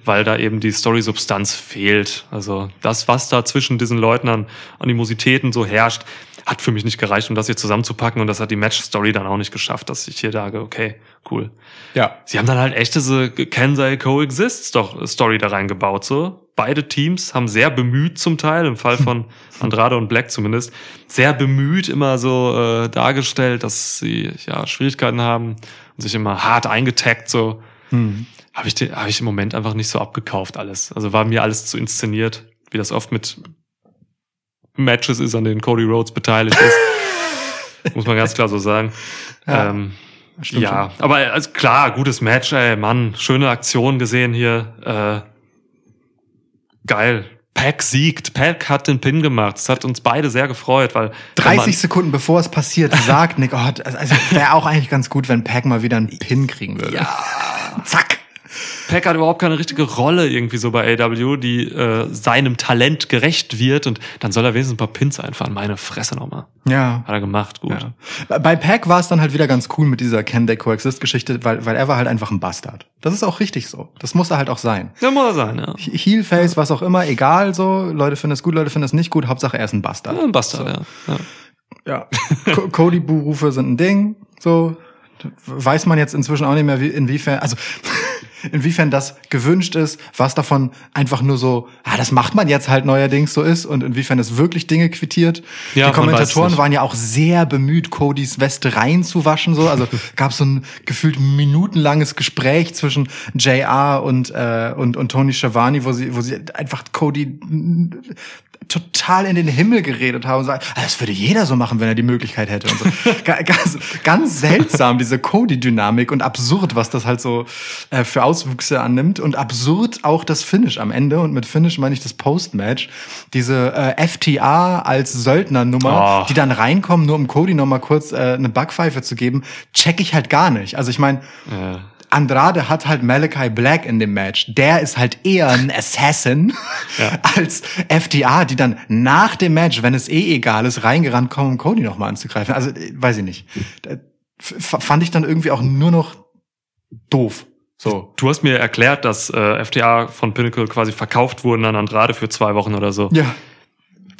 weil da eben die Story-Substanz fehlt. Also das, was da zwischen diesen Leuten an Animositäten so herrscht, hat für mich nicht gereicht, um das hier zusammenzupacken. Und das hat die Match-Story dann auch nicht geschafft, dass ich hier sage, okay, cool. Ja. Sie haben dann halt echt diese Can They Coexist doch Story da reingebaut, so. Beide Teams haben sehr bemüht zum Teil, im Fall von [laughs] Andrade und Black zumindest, sehr bemüht immer so äh, dargestellt, dass sie ja Schwierigkeiten haben und sich immer hart eingetaggt, so. Hm. Habe ich, hab ich im Moment einfach nicht so abgekauft alles. Also war mir alles zu inszeniert, wie das oft mit Matches ist, an denen Cody Rhodes beteiligt ist. [laughs] Muss man ganz klar so sagen. Ja. ähm, ja, aber also klar, gutes Match, ey, Mann, schöne Aktion gesehen hier. Äh, geil. Pack siegt. Pack hat den Pin gemacht. Das hat uns beide sehr gefreut, weil 30 Sekunden bevor es passiert, sagt Nick, oh, also wäre auch eigentlich ganz gut, wenn Pack mal wieder einen Pin kriegen würde. Ja. Zack. Pack hat überhaupt keine richtige Rolle irgendwie so bei AW, die äh, seinem Talent gerecht wird und dann soll er wenigstens ein paar Pins einfahren. Meine Fresse nochmal. Ja. Hat er gemacht, gut. Ja. Bei Pack war es dann halt wieder ganz cool mit dieser Can They Coexist Geschichte, weil, weil er war halt einfach ein Bastard. Das ist auch richtig so. Das muss er halt auch sein. Ja, muss er sein, ja. Heel, Face, was auch immer, egal so. Leute finden es gut, Leute finden es nicht gut. Hauptsache er ist ein Bastard. ja ein Bastard, ja. ja. Ja. Co- Cody-Buhrufe sind ein Ding. So. Weiß man jetzt inzwischen auch nicht mehr, wie, inwiefern, also, [laughs] inwiefern das gewünscht ist, was davon einfach nur so, ah, das macht man jetzt halt neuerdings so ist und inwiefern es wirklich Dinge quittiert. Ja, Die Kommentatoren waren ja auch sehr bemüht, Codys Weste reinzuwaschen, so. Also, [laughs] gab so ein gefühlt minutenlanges Gespräch zwischen JR und, äh, und, und Tony Schiavone, wo sie, wo sie einfach Cody total in den Himmel geredet haben und sagen, ah, das würde jeder so machen, wenn er die Möglichkeit hätte. Und so. [laughs] Ga- ganz, ganz seltsam, diese Cody-Dynamik und absurd, was das halt so äh, für Auswüchse annimmt. Und absurd auch das Finish am Ende. Und mit Finish meine ich das Post-Match. Diese äh, FTA als Söldnernummer, Oh. die dann reinkommen, nur um Cody noch mal kurz äh, eine Backpfeife zu geben, check ich halt gar nicht. Also ich meine, ja. Andrade hat halt Malachi Black in dem Match. Der ist halt eher ein Assassin Ja. [laughs] als FDA, die dann nach dem Match, wenn es eh egal ist, reingerannt kommen, um Cody nochmal anzugreifen. Also, äh, weiß ich nicht. Äh, Fand ich dann irgendwie auch nur noch doof. So. Du hast mir erklärt, dass äh, FTA von Pinnacle quasi verkauft wurden an Andrade für zwei Wochen oder so. Ja.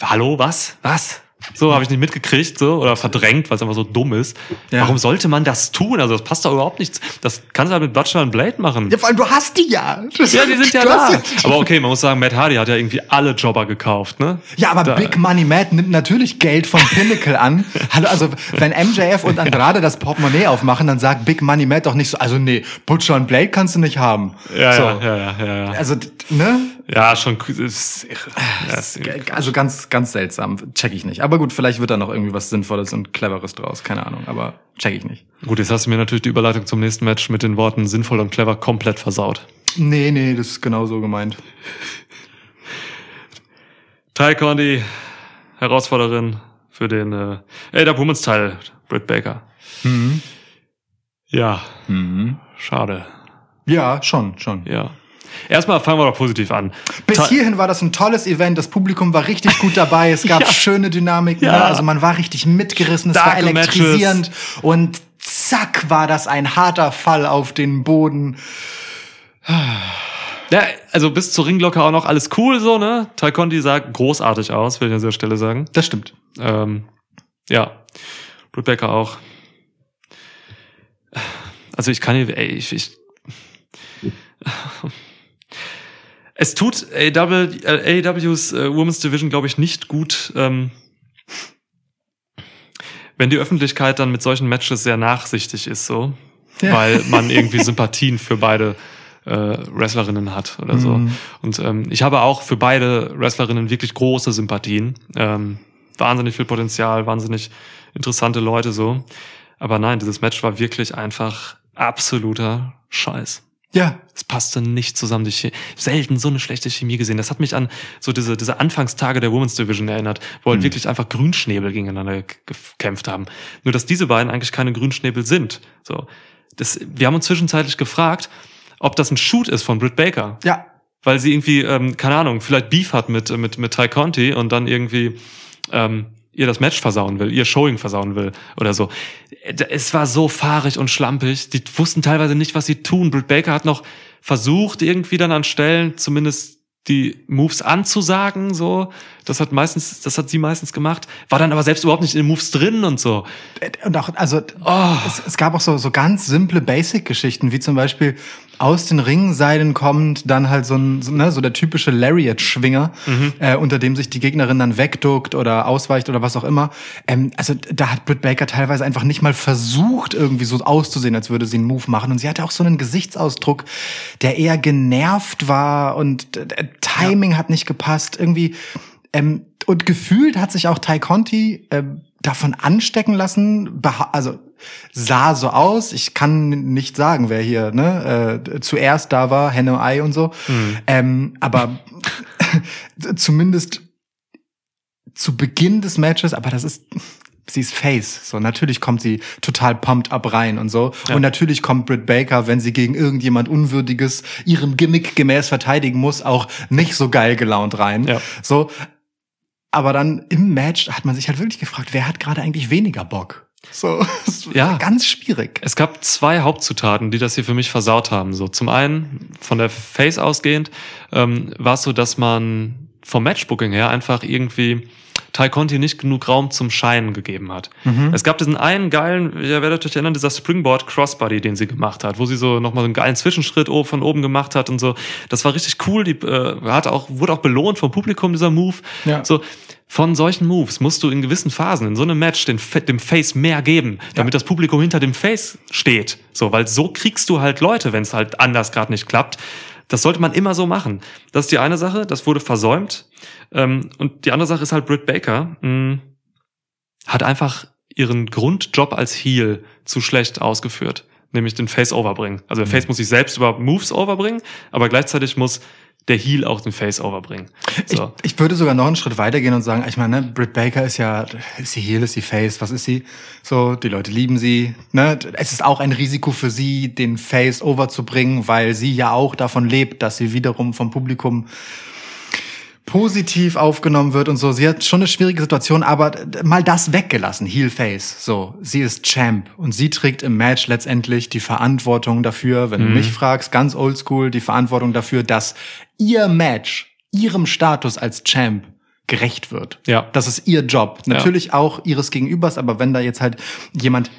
Hallo, was? Was? So habe ich nicht mitgekriegt, so oder verdrängt, weil es einfach so dumm ist. Ja. Warum sollte man das tun? Also das passt doch überhaupt nicht. Das kannst du halt mit Bloodshot and Blade machen. Ja, vor allem, du hast die ja. Das- Ja, die sind ja da. Aber okay, man muss sagen, Matt Hardy hat ja irgendwie alle Jobber gekauft, ne? Ja, aber Da- Big Money Matt nimmt natürlich Geld vom Pinnacle an. [laughs] Hallo, also wenn MJF und Andrade das Portemonnaie aufmachen, dann sagt Big Money Matt doch nicht so, also nee, Butcher und Blade kannst du nicht haben. Ja, so. ja, ja, ja, ja. Also, ne? Ja, schon. Ist ist irgendwie Also ganz, ganz seltsam. Check ich nicht. Aber gut, vielleicht wird da noch irgendwie was Sinnvolles und Cleveres draus. Keine Ahnung. Aber check ich nicht. Gut, jetzt hast du mir natürlich die Überleitung zum nächsten Match mit den Worten sinnvoll und clever komplett versaut. Nee, nee, das ist genau so gemeint. Ty Conti, Herausforderin für den äh, AW Women's Teil, Britt Baker. Mhm. Ja, schade. Ja, schon, schon. Ja. Erstmal fangen wir doch positiv an. Bis hierhin war das ein tolles Event. Das Publikum war richtig gut dabei. Es [laughs] gab Ja. schöne Dynamiken. Ja. ne? Also man war richtig mitgerissen. Es war Starke elektrisierend. Und zack war das ein harter Fall auf den Boden. Ja, also bis zur Ringglocke auch noch alles cool so, ne? Conti sah großartig aus, will ich an dieser Stelle sagen. Das stimmt. Ähm, ja, Baker auch. Also ich kann hier, ey, ich, ich es tut AW, äh, AEWs äh, Women's Division, glaube ich, nicht gut, ähm, wenn die Öffentlichkeit dann mit solchen Matches sehr nachsichtig ist, so, Ja. weil man irgendwie Sympathien für beide äh, Wrestlerinnen hat oder so. Mhm. Und ähm, ich habe auch für beide Wrestlerinnen wirklich große Sympathien. Ähm, wahnsinnig viel Potenzial, wahnsinnig interessante Leute so. Aber nein, dieses Match war wirklich einfach absoluter Scheiß. Ja. Es passte nicht zusammen. Chemie, selten so eine schlechte Chemie gesehen. Das hat mich an so diese, diese Anfangstage der Women's Division erinnert, wo halt wirklich einfach Grünschnäbel gegeneinander gekämpft haben. Nur, dass diese beiden eigentlich keine Grünschnäbel sind. So. Das, wir haben uns zwischenzeitlich gefragt, ob das ein Shoot ist von Britt Baker Ja. weil sie irgendwie, ähm, keine Ahnung, vielleicht Beef hat mit, mit, mit Ty Conti und dann irgendwie ähm, ihr das Match versauen will, ihr Showing versauen will oder so. Es war so fahrig und schlampig. Die wussten teilweise nicht, was sie tun. Britt Baker hat noch versucht, irgendwie dann an Stellen zumindest die Moves anzusagen, so. Das hat meistens, das hat sie meistens gemacht. War dann aber selbst überhaupt nicht in den Moves drin und so. Und auch, also, Oh. es, es gab auch so, so ganz simple Basic-Geschichten, wie zum Beispiel aus den Ringseilen kommt dann halt so ein, so, ne, so der typische Lariat-Schwinger, äh, unter dem sich die Gegnerin dann wegduckt oder ausweicht oder was auch immer. Ähm, also da hat Britt Baker teilweise einfach nicht mal versucht, irgendwie so auszusehen, als würde sie einen Move machen. Und sie hatte auch so einen Gesichtsausdruck, der eher genervt war und äh, Timing hat nicht gepasst. Irgendwie, ähm, und gefühlt hat sich auch Ty Conti ähm, davon anstecken lassen, also sah so aus. Ich kann nicht sagen, wer hier ne, äh, zuerst da war, Henne Ei und so. Ähm, aber [laughs] zumindest zu Beginn des Matches, aber das ist sie ist Face. So, natürlich kommt sie total pumped up rein und so. Und natürlich kommt Britt Baker, wenn sie gegen irgendjemand Unwürdiges ihrem Gimmick gemäß verteidigen muss, auch nicht so geil gelaunt rein. Ja. So. Aber dann im Match hat man sich halt wirklich gefragt, wer hat gerade eigentlich weniger Bock? So, [laughs] Ja. ganz schwierig. Es gab zwei Hauptzutaten, die das hier für mich versaut haben. So zum einen von der Face ausgehend ähm, war es so, dass man vom Matchbooking her einfach irgendwie Ty Conti nicht genug Raum zum Scheinen gegeben hat. Es gab diesen einen geilen, ihr werdet euch erinnern, dieser Springboard Crossbody, den sie gemacht hat, wo sie so nochmal so einen geilen Zwischenschritt von oben gemacht hat und so. Das war richtig cool. Die äh, hat auch, wurde auch belohnt vom Publikum, dieser Move. Ja. So, von solchen Moves musst du in gewissen Phasen in so einem Match den, dem Face mehr geben, damit das Publikum hinter dem Face steht. So, weil so kriegst du halt Leute, wenn es halt anders gerade nicht klappt. Das sollte man immer so machen. Das ist die eine Sache, das wurde versäumt. Ähm, und die andere Sache ist halt Britt Baker mh, hat einfach ihren Grundjob als Heel zu schlecht ausgeführt, nämlich den Face overbringen. Also der Face muss sich selbst über Moves overbringen, aber gleichzeitig muss der Heel auch den Face overbringen. So. Ich, ich würde sogar noch einen Schritt weitergehen und sagen, ich meine, ne, Britt Baker ist ja, ist sie Heel, ist sie Face, was ist sie? So, die Leute lieben sie. Ne? Es ist auch ein Risiko für sie, den Face overzubringen, weil sie ja auch davon lebt, dass sie wiederum vom Publikum positiv aufgenommen wird und so. Sie hat schon eine schwierige Situation, aber mal das weggelassen, Heel Face. So, sie ist Champ und sie trägt im Match letztendlich die Verantwortung dafür, wenn du mich fragst, ganz oldschool, die Verantwortung dafür, dass ihr Match ihrem Status als Champ gerecht wird. Ja. Das ist ihr Job. Natürlich auch ihres Gegenübers, aber wenn da jetzt halt jemand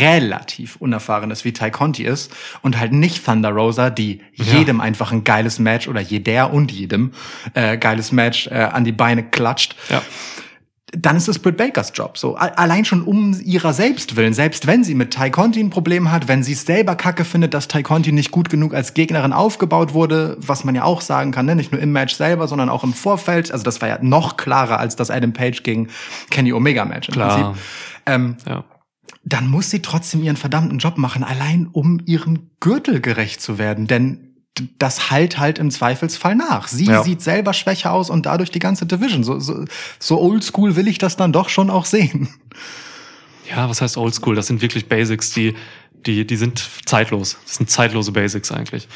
relativ unerfahrenes wie Ty Conti ist und halt nicht Thunder Rosa, die jedem einfach ein geiles Match oder jeder und jedem äh, geiles Match äh, an die Beine klatscht, Ja. Dann ist es Britt Bakers Job. So allein schon um ihrer selbst willen, selbst wenn sie mit Ty Conti ein Problem hat, wenn sie es selber kacke findet, dass Ty Conti nicht gut genug als Gegnerin aufgebaut wurde, was man ja auch sagen kann, ne? nicht nur im Match selber, sondern auch im Vorfeld. Also das war ja noch klarer als das Adam Page gegen Kenny Omega Match im Klar. Prinzip. Ähm, Ja. dann muss sie trotzdem ihren verdammten Job machen, allein um ihrem Gürtel gerecht zu werden. Denn das halt halt im Zweifelsfall nach. Sie Ja. sieht selber schwächer aus und dadurch die ganze Division. So, so, so oldschool will ich das dann doch schon auch sehen. Ja, was heißt Oldschool? Das sind wirklich Basics, die, die, die sind zeitlos. Das sind zeitlose Basics eigentlich.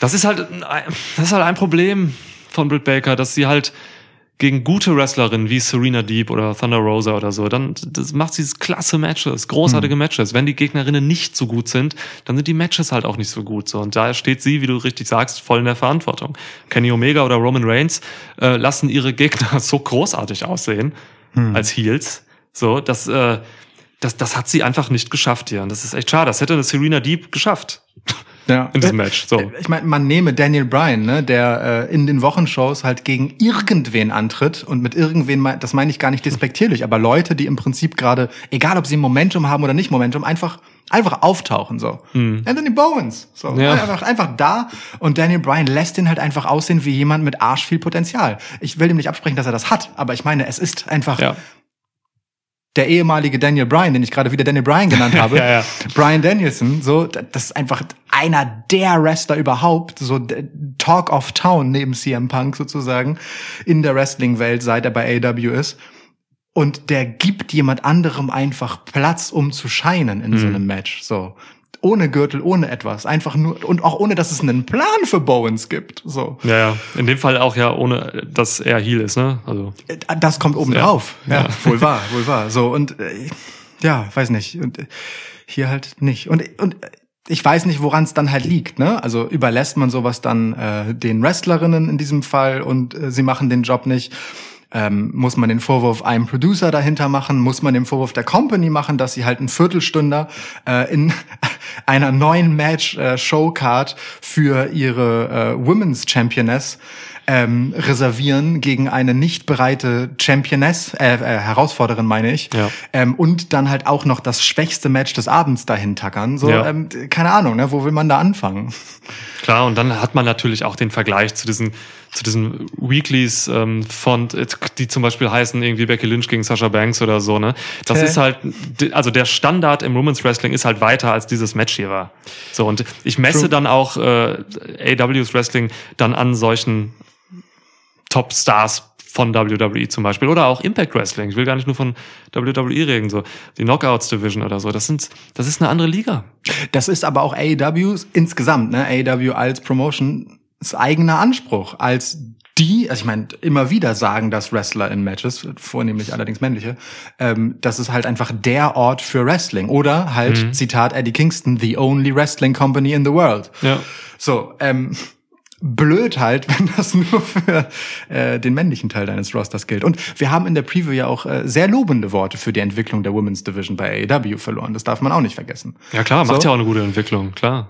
Das ist halt, ein- das ist halt ein Problem von Britt Baker, dass sie halt gegen gute Wrestlerinnen wie Serena Deep oder Thunder Rosa oder so, dann das macht sie klasse Matches, großartige Matches. Wenn die Gegnerinnen nicht so gut sind, dann sind die Matches halt auch nicht so gut. So und da steht sie, wie du richtig sagst, voll in der Verantwortung. Kenny Omega oder Roman Reigns äh, lassen ihre Gegner [laughs] so großartig aussehen als Heels, so dass äh, das, das hat sie einfach nicht geschafft hier. Und das ist echt schade. Das hätte eine Serena Deep geschafft Ja. in diesem Match. So. Ich meine, man nehme Daniel Bryan, ne, der äh, in den Wochenshows halt gegen irgendwen antritt und mit irgendwen, das meine ich gar nicht despektierlich, aber Leute, die im Prinzip gerade, egal ob sie Momentum haben oder nicht Momentum, einfach einfach auftauchen so. Anthony Bowens, so Ja. einfach einfach da und Daniel Bryan lässt ihn halt einfach aussehen wie jemand mit arsch viel Potenzial. Ich will ihm nicht absprechen, dass er das hat, aber ich meine, es ist einfach Ja. Der ehemalige Daniel Bryan, den ich gerade wieder Daniel Bryan genannt [laughs] habe, Ja, ja. Brian Danielson, so, das ist einfach einer der Wrestler überhaupt, so Talk of Town neben CM Punk sozusagen in der Wrestling-Welt, seit er bei AW ist. Und der gibt jemand anderem einfach Platz, um zu scheinen in so einem Match, so. Ohne Gürtel, ohne etwas. Einfach nur, und auch ohne, dass es einen Plan für Bowens gibt. So. Ja, ja. In dem Fall auch ja ohne, dass er Heal ist, ne? Also. Äh, Das kommt oben drauf. Ja, Ja. wohl wahr, [laughs] wohl wahr. So, und äh, ja, weiß nicht. Und äh, hier halt nicht. Und, und äh, ich weiß nicht, woran es dann halt liegt, ne? Also überlässt man sowas dann äh, den Wrestlerinnen in diesem Fall und äh, sie machen den Job nicht. Ähm, muss man den Vorwurf einem Producer dahinter machen? Muss man den Vorwurf der Company machen, dass sie halt einen Viertelstünder äh, in [laughs] einer neuen Match-Showcard für ihre äh, Women's Championess ähm, reservieren gegen eine nicht bereite Championess, äh, äh, Herausforderin meine ich, Ja. ähm, und dann halt auch noch das schwächste Match des Abends dahin tackern. So, Ja. ähm, keine Ahnung, ne? wo will man da anfangen? Klar, und dann hat man natürlich auch den Vergleich zu diesen, zu diesen Weeklies ähm, von, die zum Beispiel heißen irgendwie Becky Lynch gegen Sasha Banks oder so, ne? Das Okay. ist halt, also der Standard im Women's Wrestling ist halt weiter als dieses Match hier war. So, und ich messe True. dann auch äh, AWs Wrestling dann an solchen Top-Stars von WWE zum Beispiel oder auch Impact Wrestling. Ich will gar nicht nur von WWE reden, so die Knockouts Division oder so. Das sind, das ist eine andere Liga. Das ist aber auch AEW insgesamt, ne? AEW als Promotion eigener Anspruch als die, also ich meine, immer wieder sagen das Wrestler in Matches, vornehmlich allerdings männliche, ähm, das ist halt einfach der Ort für Wrestling. Oder halt, Zitat Eddie Kingston, the only wrestling company in the world. Ja. So, ähm, blöd halt, [laughs] wenn das nur für äh, den männlichen Teil deines Rosters gilt. Und wir haben in der Preview ja auch äh, sehr lobende Worte für die Entwicklung der Women's Division bei AEW verloren. Das darf man auch nicht vergessen. Ja klar, macht So. ja auch eine gute Entwicklung, klar.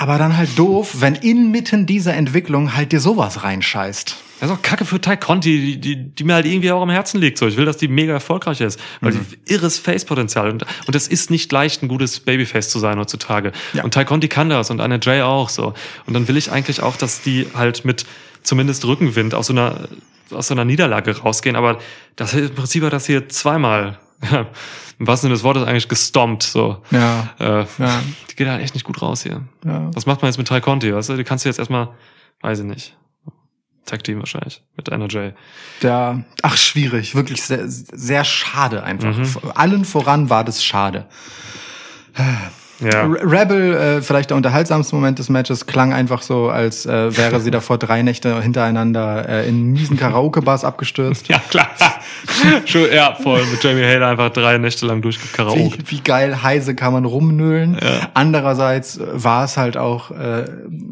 Aber dann halt doof, wenn inmitten dieser Entwicklung halt dir sowas reinscheißt. Das ist auch Kacke für Ty Conti, die, die, die mir halt irgendwie auch am Herzen liegt. So, ich will, dass die mega erfolgreich ist, weil die irres Face-Potenzial und und es ist nicht leicht, ein gutes Babyface zu sein heutzutage. Ja. Und Ty Conti kann das und Anna Jay auch so. Und dann will ich eigentlich auch, dass die halt mit zumindest Rückenwind aus so einer aus so einer Niederlage rausgehen. Aber das im Prinzip hat das hier zweimal. Im wahrsten Sinne des Wortes eigentlich gestompt. So. Ja. Äh, Ja. Die geht halt echt nicht gut raus hier. Ja. Was macht man jetzt mit Ty Conti? Weißt du? Die kannst du jetzt erstmal, weiß ich nicht. Tag Team wahrscheinlich mit Anna Jay. Der, ach, schwierig. Wirklich sehr, sehr schade einfach. Mhm. Allen voran war das schade. Ja. Re- Rebel, äh, vielleicht der unterhaltsamste Moment des Matches, klang einfach so, als äh, wäre sie davor drei Nächte hintereinander äh, in miesen Karaoke-Bars abgestürzt. [laughs] Ja, klar. Ja, voll. Mit Jamie Hader einfach drei Nächte lang Wie, durchgekaraoke. wie geil heise kann man rumnölen. Andererseits äh, war es halt auch äh,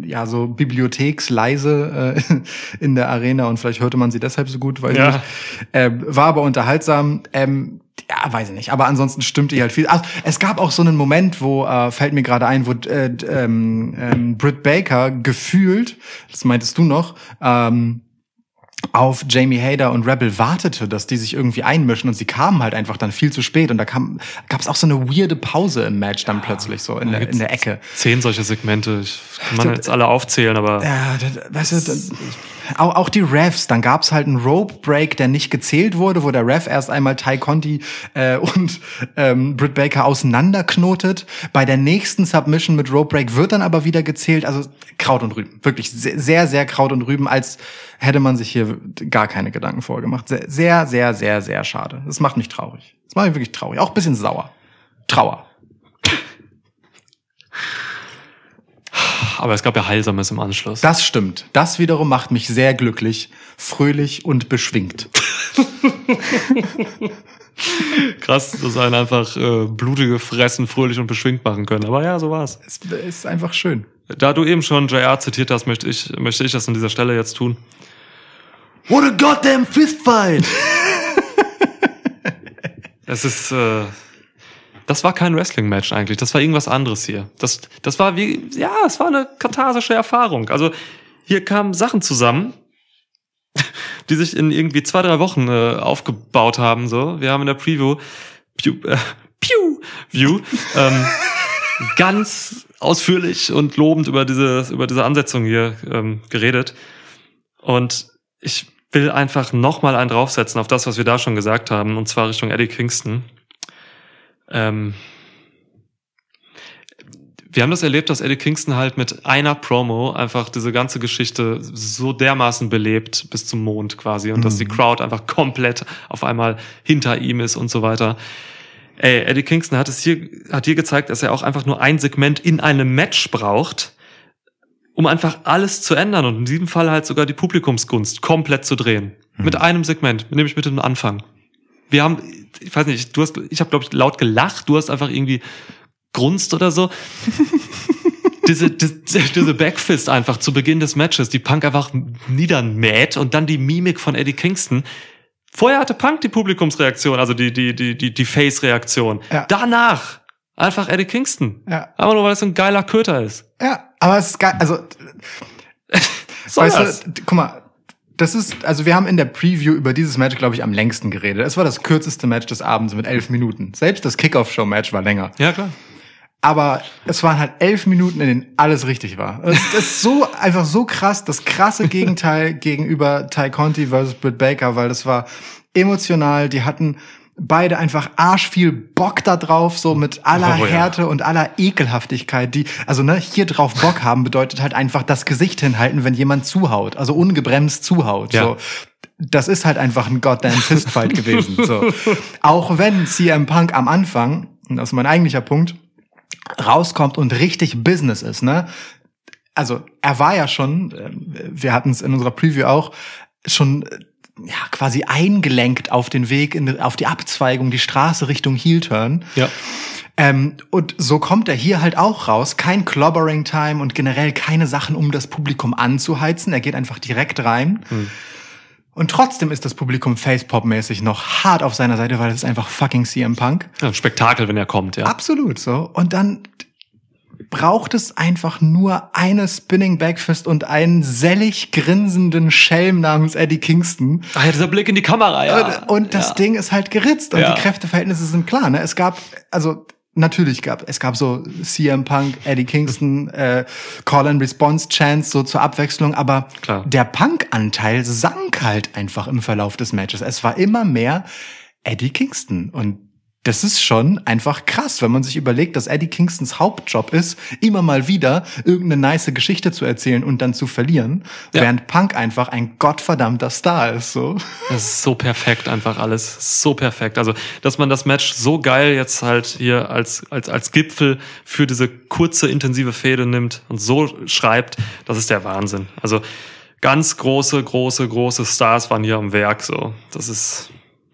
ja so bibliotheksleise äh, [laughs] in der Arena und vielleicht hörte man sie deshalb so gut, weil Ja. nicht. Äh, war aber unterhaltsam. Ähm, ja, weiß ich nicht. Aber ansonsten stimmte ihr halt viel. Ach, es gab auch so einen Moment, wo äh, fällt mir gerade ein, wo äh, ähm, ähm, Britt Baker gefühlt, das meintest du noch, ähm, auf Jamie Hader und Rebel wartete, dass die sich irgendwie einmischen und sie kamen halt einfach dann viel zu spät und da kam gab es auch so eine weirde Pause im Match dann plötzlich so in, der, in der Ecke. Zehn solche Segmente. Ich kann man jetzt alle aufzählen, aber Ja, das, weißt du, das, auch, auch die Refs, dann gab's halt einen Rope Break, der nicht gezählt wurde, wo der Ref erst einmal Ty Conti äh, und ähm, Britt Baker auseinanderknotet. Bei der nächsten Submission mit Rope Break wird dann aber wieder gezählt. Also Kraut und Rüben, wirklich sehr, sehr, Kraut und Rüben, als hätte man sich hier gar keine Gedanken vorgemacht. Sehr, sehr, sehr, sehr, sehr schade. Das macht mich traurig. Das macht mich wirklich traurig, auch bisschen sauer. Trauer. Aber es gab ja Heilsames im Anschluss. Das stimmt. Das wiederum macht mich sehr glücklich, fröhlich und beschwingt. [laughs] Krass, dass einen einfach äh, blutige Fressen fröhlich und beschwingt machen können. Aber ja, so war's. Es ist einfach schön. Da du eben schon JR zitiert hast, möchte ich, möchte ich das an dieser Stelle jetzt tun. What a goddamn fistfight! [laughs] es ist, äh, das war kein Wrestling-Match eigentlich. Das war irgendwas anderes hier. Das, das war wie, ja, es war eine katharsische Erfahrung. Also hier kamen Sachen zusammen, [laughs] die sich in irgendwie zwei, drei Wochen äh, aufgebaut haben. So, wir haben in der Preview, Pew, äh, Pew, View, ähm, [laughs] ganz ausführlich und lobend über diese, über diese Ansetzung hier ähm, geredet. Und ich will einfach nochmal einen draufsetzen auf das, was wir da schon gesagt haben, und zwar Richtung Eddie Kingston. Ähm, wir haben das erlebt, dass Eddie Kingston halt mit einer Promo einfach diese ganze Geschichte so dermaßen belebt bis zum Mond quasi und dass die Crowd einfach komplett auf einmal hinter ihm ist und so weiter. ey, Eddie Kingston hat es hier, hat hier gezeigt, dass er auch einfach nur ein Segment in einem Match braucht, um einfach alles zu ändern und in diesem Fall halt sogar die Publikumsgunst komplett zu drehen. Mit einem Segment, nämlich mit dem Anfang. Wir haben, ich weiß nicht, du hast, ich habe glaube ich laut gelacht, du hast einfach irgendwie grunzt oder so. [laughs] diese, diese, diese Backfist einfach zu Beginn des Matches, die Punk einfach niedermäht und dann die Mimik von Eddie Kingston. Vorher hatte Punk die Publikumsreaktion, also die, die, die, die, die Face-Reaktion. Ja. Danach einfach Eddie Kingston. Ja. Aber nur weil es so ein geiler Köter ist. Ja, aber es ist geil, also [laughs] Soll weißt das? du, guck mal, das ist, also wir haben in der Preview über dieses Match, glaube ich, am längsten geredet. Es war das kürzeste Match des Abends mit elf Minuten. Selbst das Kickoff-Show-Match war länger. Ja, klar. Aber es waren halt elf Minuten, in denen alles richtig war. Es das [laughs] ist so, einfach so krass, das krasse Gegenteil gegenüber Ty Conti versus Britt Baker, weil das war emotional, die hatten beide einfach arsch viel Bock da drauf, so mit aller Oh ja. Härte und aller Ekelhaftigkeit, die, also ne, hier drauf Bock haben bedeutet halt einfach das Gesicht hinhalten, wenn jemand zuhaut, also ungebremst zuhaut, Ja. so. Das ist halt einfach ein goddamn Fistfight gewesen, so. Auch wenn CM Punk am Anfang, und das ist mein eigentlicher Punkt, rauskommt und richtig Business ist, ne? Also er war ja schon, ähm, wir hatten es in unserer Preview auch, schon äh, ja quasi eingelenkt auf den Weg in, auf die Abzweigung, die Straße Richtung Heel-Turn. Ja. Ähm, und so kommt er hier halt auch raus. Kein Clobbering Time und generell keine Sachen, um das Publikum anzuheizen. Er geht einfach direkt rein. Und trotzdem ist das Publikum Facepop-mäßig noch hart auf seiner Seite, weil es ist einfach fucking CM Punk. ja. Ein Spektakel, wenn er kommt, ja. Absolut so. Und dann braucht es einfach nur eine Spinning Backfist und einen sellig grinsenden Schelm namens Eddie Kingston. Ach ja, dieser Blick in die Kamera, ja. Und, und das ja. Ding ist halt geritzt und Ja. die Kräfteverhältnisse sind klar. Ne? Es gab, also natürlich gab, es gab so CM Punk, Eddie Kingston, äh, Call and Response Chance so zur Abwechslung, aber Klar. der Punk-Anteil sank halt einfach im Verlauf des Matches. Es war immer mehr Eddie Kingston und das ist schon einfach krass, wenn man sich überlegt, dass Eddie Kingstons Hauptjob ist, immer mal wieder irgendeine nice Geschichte zu erzählen und dann zu verlieren, Ja. während Punk einfach ein gottverdammter Star ist, so. [laughs] Das ist so perfekt einfach alles. So perfekt. Also, dass man das Match so geil jetzt halt hier als, als, als Gipfel für diese kurze, intensive Fehde nimmt und so schreibt, das ist der Wahnsinn. Also, ganz große, große, große Stars waren hier am Werk, so. Das ist,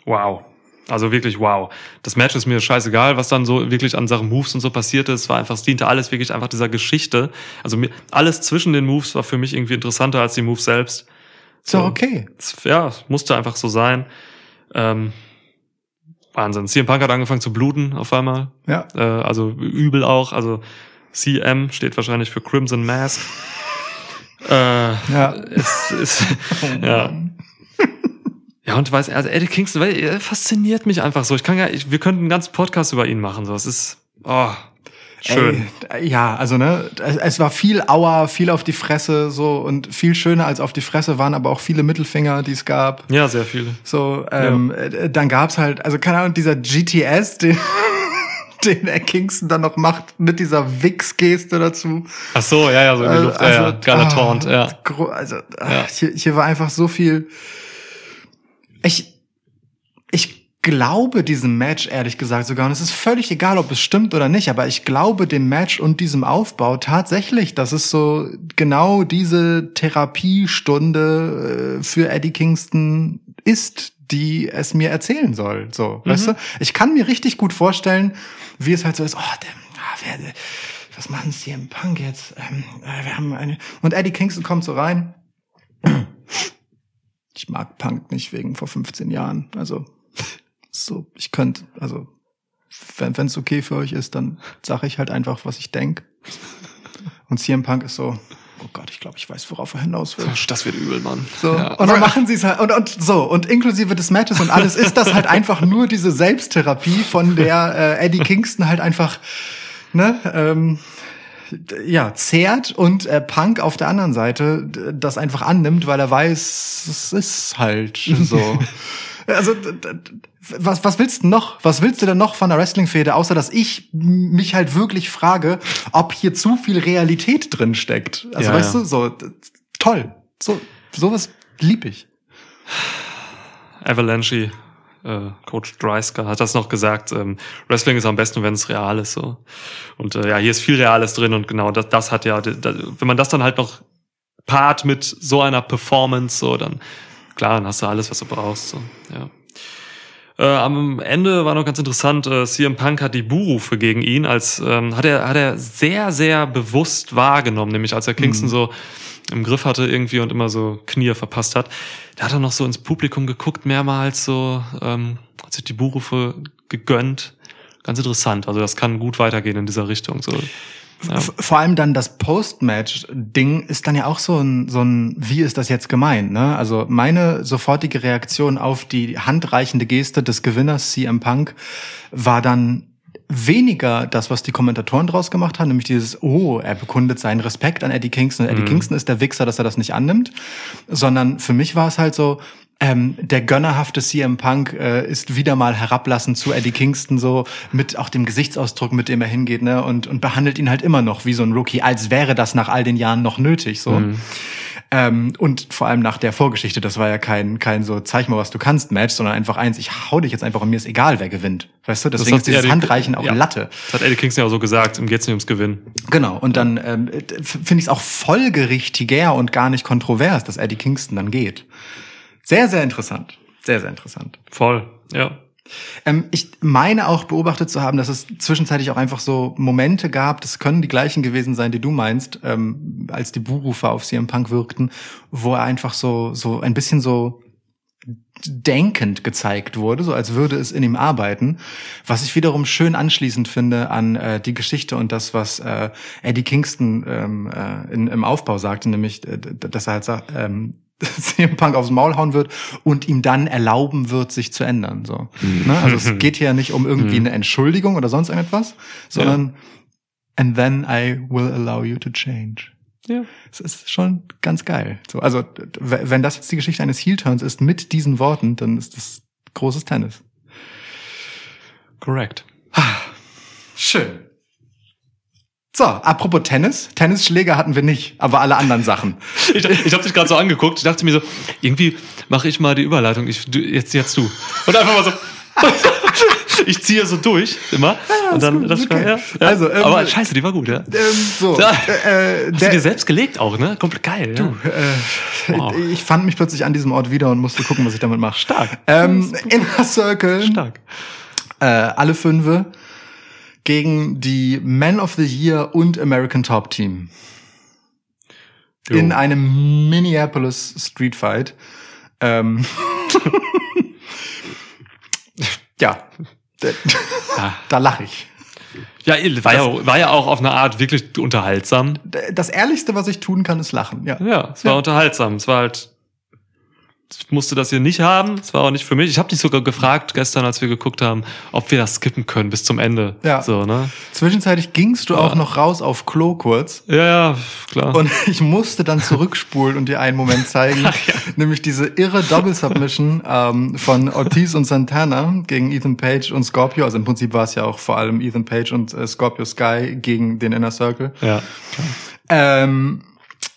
wow. Also wirklich wow. Das Match ist mir scheißegal, was dann so wirklich an Sachen Moves und so passiert ist. War einfach, es diente alles wirklich einfach dieser Geschichte. Also mir, alles zwischen den Moves war für mich irgendwie interessanter als die Moves selbst. Ist doch okay. Es- Ja, es musste einfach so sein. Ähm, Wahnsinn. CM Punk hat angefangen zu bluten auf einmal. Ja. Äh, also übel auch. Also CM steht wahrscheinlich für Crimson Mask. [laughs] äh, Ja. es ist, [laughs] ja. Ja, und weiß, also Eddie Kingston, weil er fasziniert mich einfach so. Ich kann ja, ich, wir könnten einen ganzen Podcast über ihn machen. So, es ist, oh, schön. Ey, ja, also ne, es, war viel Aua, viel auf die Fresse so und viel schöner als auf die Fresse waren aber auch viele Mittelfinger, die es gab. Ja, sehr viele. So, ähm, äh, dann gab's halt, also keine Ahnung, dieser GTS, [laughs] den, den der Kingston dann noch macht mit dieser Wix-Geste dazu. Ach so, ja, ja, so in die Also, Luft. ja, ja. Geiler ah, Taunt, ja. Also, ah, Ja. hier, hier war einfach so viel. Ich, ich glaube diesem Match, ehrlich gesagt, sogar, und es ist völlig egal, ob es stimmt oder nicht, aber ich glaube dem Match und diesem Aufbau tatsächlich, dass es so genau diese Therapiestunde äh, für Eddie Kingston ist, die es mir erzählen soll. So, weißt du? Ich kann mir richtig gut vorstellen, wie es halt so ist, oh, der, ah, wer, was machen sie hier im Punk jetzt? Ähm, äh, wir haben eine, und Eddie Kingston kommt so rein. Ich mag Punk nicht wegen vor 15 Jahren. Also, so, ich könnte, also, wenn es okay für euch ist, dann sage ich halt einfach, was ich denk. Und CM Punk ist so, oh Gott, ich glaube, ich weiß, worauf er hinaus will. Das wird übel, Mann. So. Ja. Und dann machen sie es halt, und, und so, und inklusive des Matches und alles ist das halt einfach nur diese Selbsttherapie, von der äh, Eddie Kingston halt einfach, ne, ähm, ja, zehrt und äh, Punk auf der anderen Seite das einfach annimmt, weil er weiß, es ist halt [laughs] so. Also, was, was willst du noch? Was willst du denn noch von der Wrestling-Fehde, außer dass ich mich halt wirklich frage, ob hier zu viel Realität drin steckt? Also, Ja, weißt ja. du, so, toll. So, sowas lieb ich. Avalanche äh, Coach Dreisker hat das noch gesagt. Ähm, Wrestling ist am besten, wenn es real ist. So. Und äh, ja, hier ist viel Reales drin und genau das, das hat ja, da, wenn man das dann halt noch paart mit so einer Performance, so dann klar, dann hast du alles, was du brauchst. So. Ja. Äh, am Ende war noch ganz interessant, äh, CM Punk hat die Buhrufe gegen ihn als ähm, hat er hat er sehr sehr bewusst wahrgenommen, nämlich als er Kingston so im Griff hatte irgendwie und immer so Knie verpasst hat. Da hat er noch so ins Publikum geguckt mehrmals so, ähm, hat sich die Buhrufe gegönnt. Ganz interessant. Also das kann gut weitergehen in dieser Richtung. So. Ja. Vor allem dann das Post-Match-Ding ist dann ja auch so ein, so ein, wie ist das jetzt gemeint, ne? Also meine sofortige Reaktion auf die handreichende Geste des Gewinners CM Punk war dann weniger das, was die Kommentatoren draus gemacht haben, nämlich dieses, oh, er bekundet seinen Respekt an Eddie Kingston. Eddie Kingston ist der Wichser, dass er das nicht annimmt, sondern für mich war es halt so, ähm, der gönnerhafte CM Punk äh, ist wieder mal herablassend zu Eddie Kingston so mit auch dem Gesichtsausdruck, mit dem er hingeht, ne und und behandelt ihn halt immer noch wie so ein Rookie, als wäre das nach all den Jahren noch nötig so. Ähm, und vor allem nach der Vorgeschichte, das war ja kein kein so zeig mal was du kannst Match, sondern einfach eins, ich hau dich jetzt einfach und mir ist egal wer gewinnt, weißt du? Deswegen ist dieses Eddie- Handreichen auch ja. Latte. Das hat Eddie Kingston ja auch so gesagt, ihm geht's nicht ums Gewinnen. Genau, und dann ähm, finde ich es auch folgerichtiger und gar nicht kontrovers, dass Eddie Kingston dann geht. Sehr, sehr interessant. Sehr, sehr interessant. Voll, ja. Ähm, ich meine auch beobachtet zu haben, dass es zwischenzeitlich auch einfach so Momente gab, das können die gleichen gewesen sein, die du meinst, ähm, als die Buhrufer auf CM Punk wirkten, wo er einfach so, so ein bisschen so denkend gezeigt wurde, so als würde es in ihm arbeiten, was ich wiederum schön anschließend finde an äh, die Geschichte und das, was äh, Eddie Kingston ähm, äh, in, im Aufbau sagte, nämlich, äh, dass er halt sagt, ähm, [laughs] CM Punk aufs Maul hauen wird und ihm dann erlauben wird, sich zu ändern. So. Ne? Also es geht hier nicht um irgendwie eine Entschuldigung oder sonst irgendetwas, sondern and then I will allow you to change. Ja. Es ist schon ganz geil. So, also wenn das jetzt die Geschichte eines Heel-Turns ist mit diesen Worten, dann ist das großes Tennis. Correct. Schön. So, apropos Tennis. Tennisschläger hatten wir nicht, aber alle anderen Sachen. [laughs] Ich, ich habe dich gerade so angeguckt. Ich dachte mir so, irgendwie mache ich mal die Überleitung. Ich, du, jetzt, jetzt du. Und einfach mal so. [laughs] ich ziehe so durch immer. und dann, gut, das ist war, okay. ja, ja. Also, ähm, aber scheiße, die war gut, ja. Ähm, so, Da- äh, Hast du dir selbst gelegt auch, ne? Komplett geil. ja. äh, Wow. ich fand mich plötzlich an diesem Ort wieder und musste gucken, was ich damit mache. Stark. Ähm, Inner Circle. Stark. äh, alle fünfe gegen die Men of the Year und American Top Team Jo. in einem Minneapolis Street Fight. Ähm, [laughs] ja, da, Ah. da lache ich. Ja, war ja, war ja auch auf eine Art wirklich unterhaltsam. Das Ehrlichste, was ich tun kann, ist lachen. Ja. Ja, es war unterhaltsam. Es war halt. Ich musste das hier nicht haben. Es war auch nicht für mich. Ich habe dich sogar gefragt gestern, als wir geguckt haben, ob wir das skippen können bis zum Ende. Ja. So, ne? Zwischenzeitlich gingst du auch Ja. noch raus auf Klo kurz. Ja, ja, klar. Und [laughs] ich musste dann zurückspulen und dir einen Moment zeigen, [laughs] nämlich diese irre Double Submission ähm, von Ortiz und Santana gegen Ethan Page und Scorpio. Also im Prinzip war es ja auch vor allem Ethan Page und äh, Scorpio Sky gegen den Inner Circle. ja. Ähm,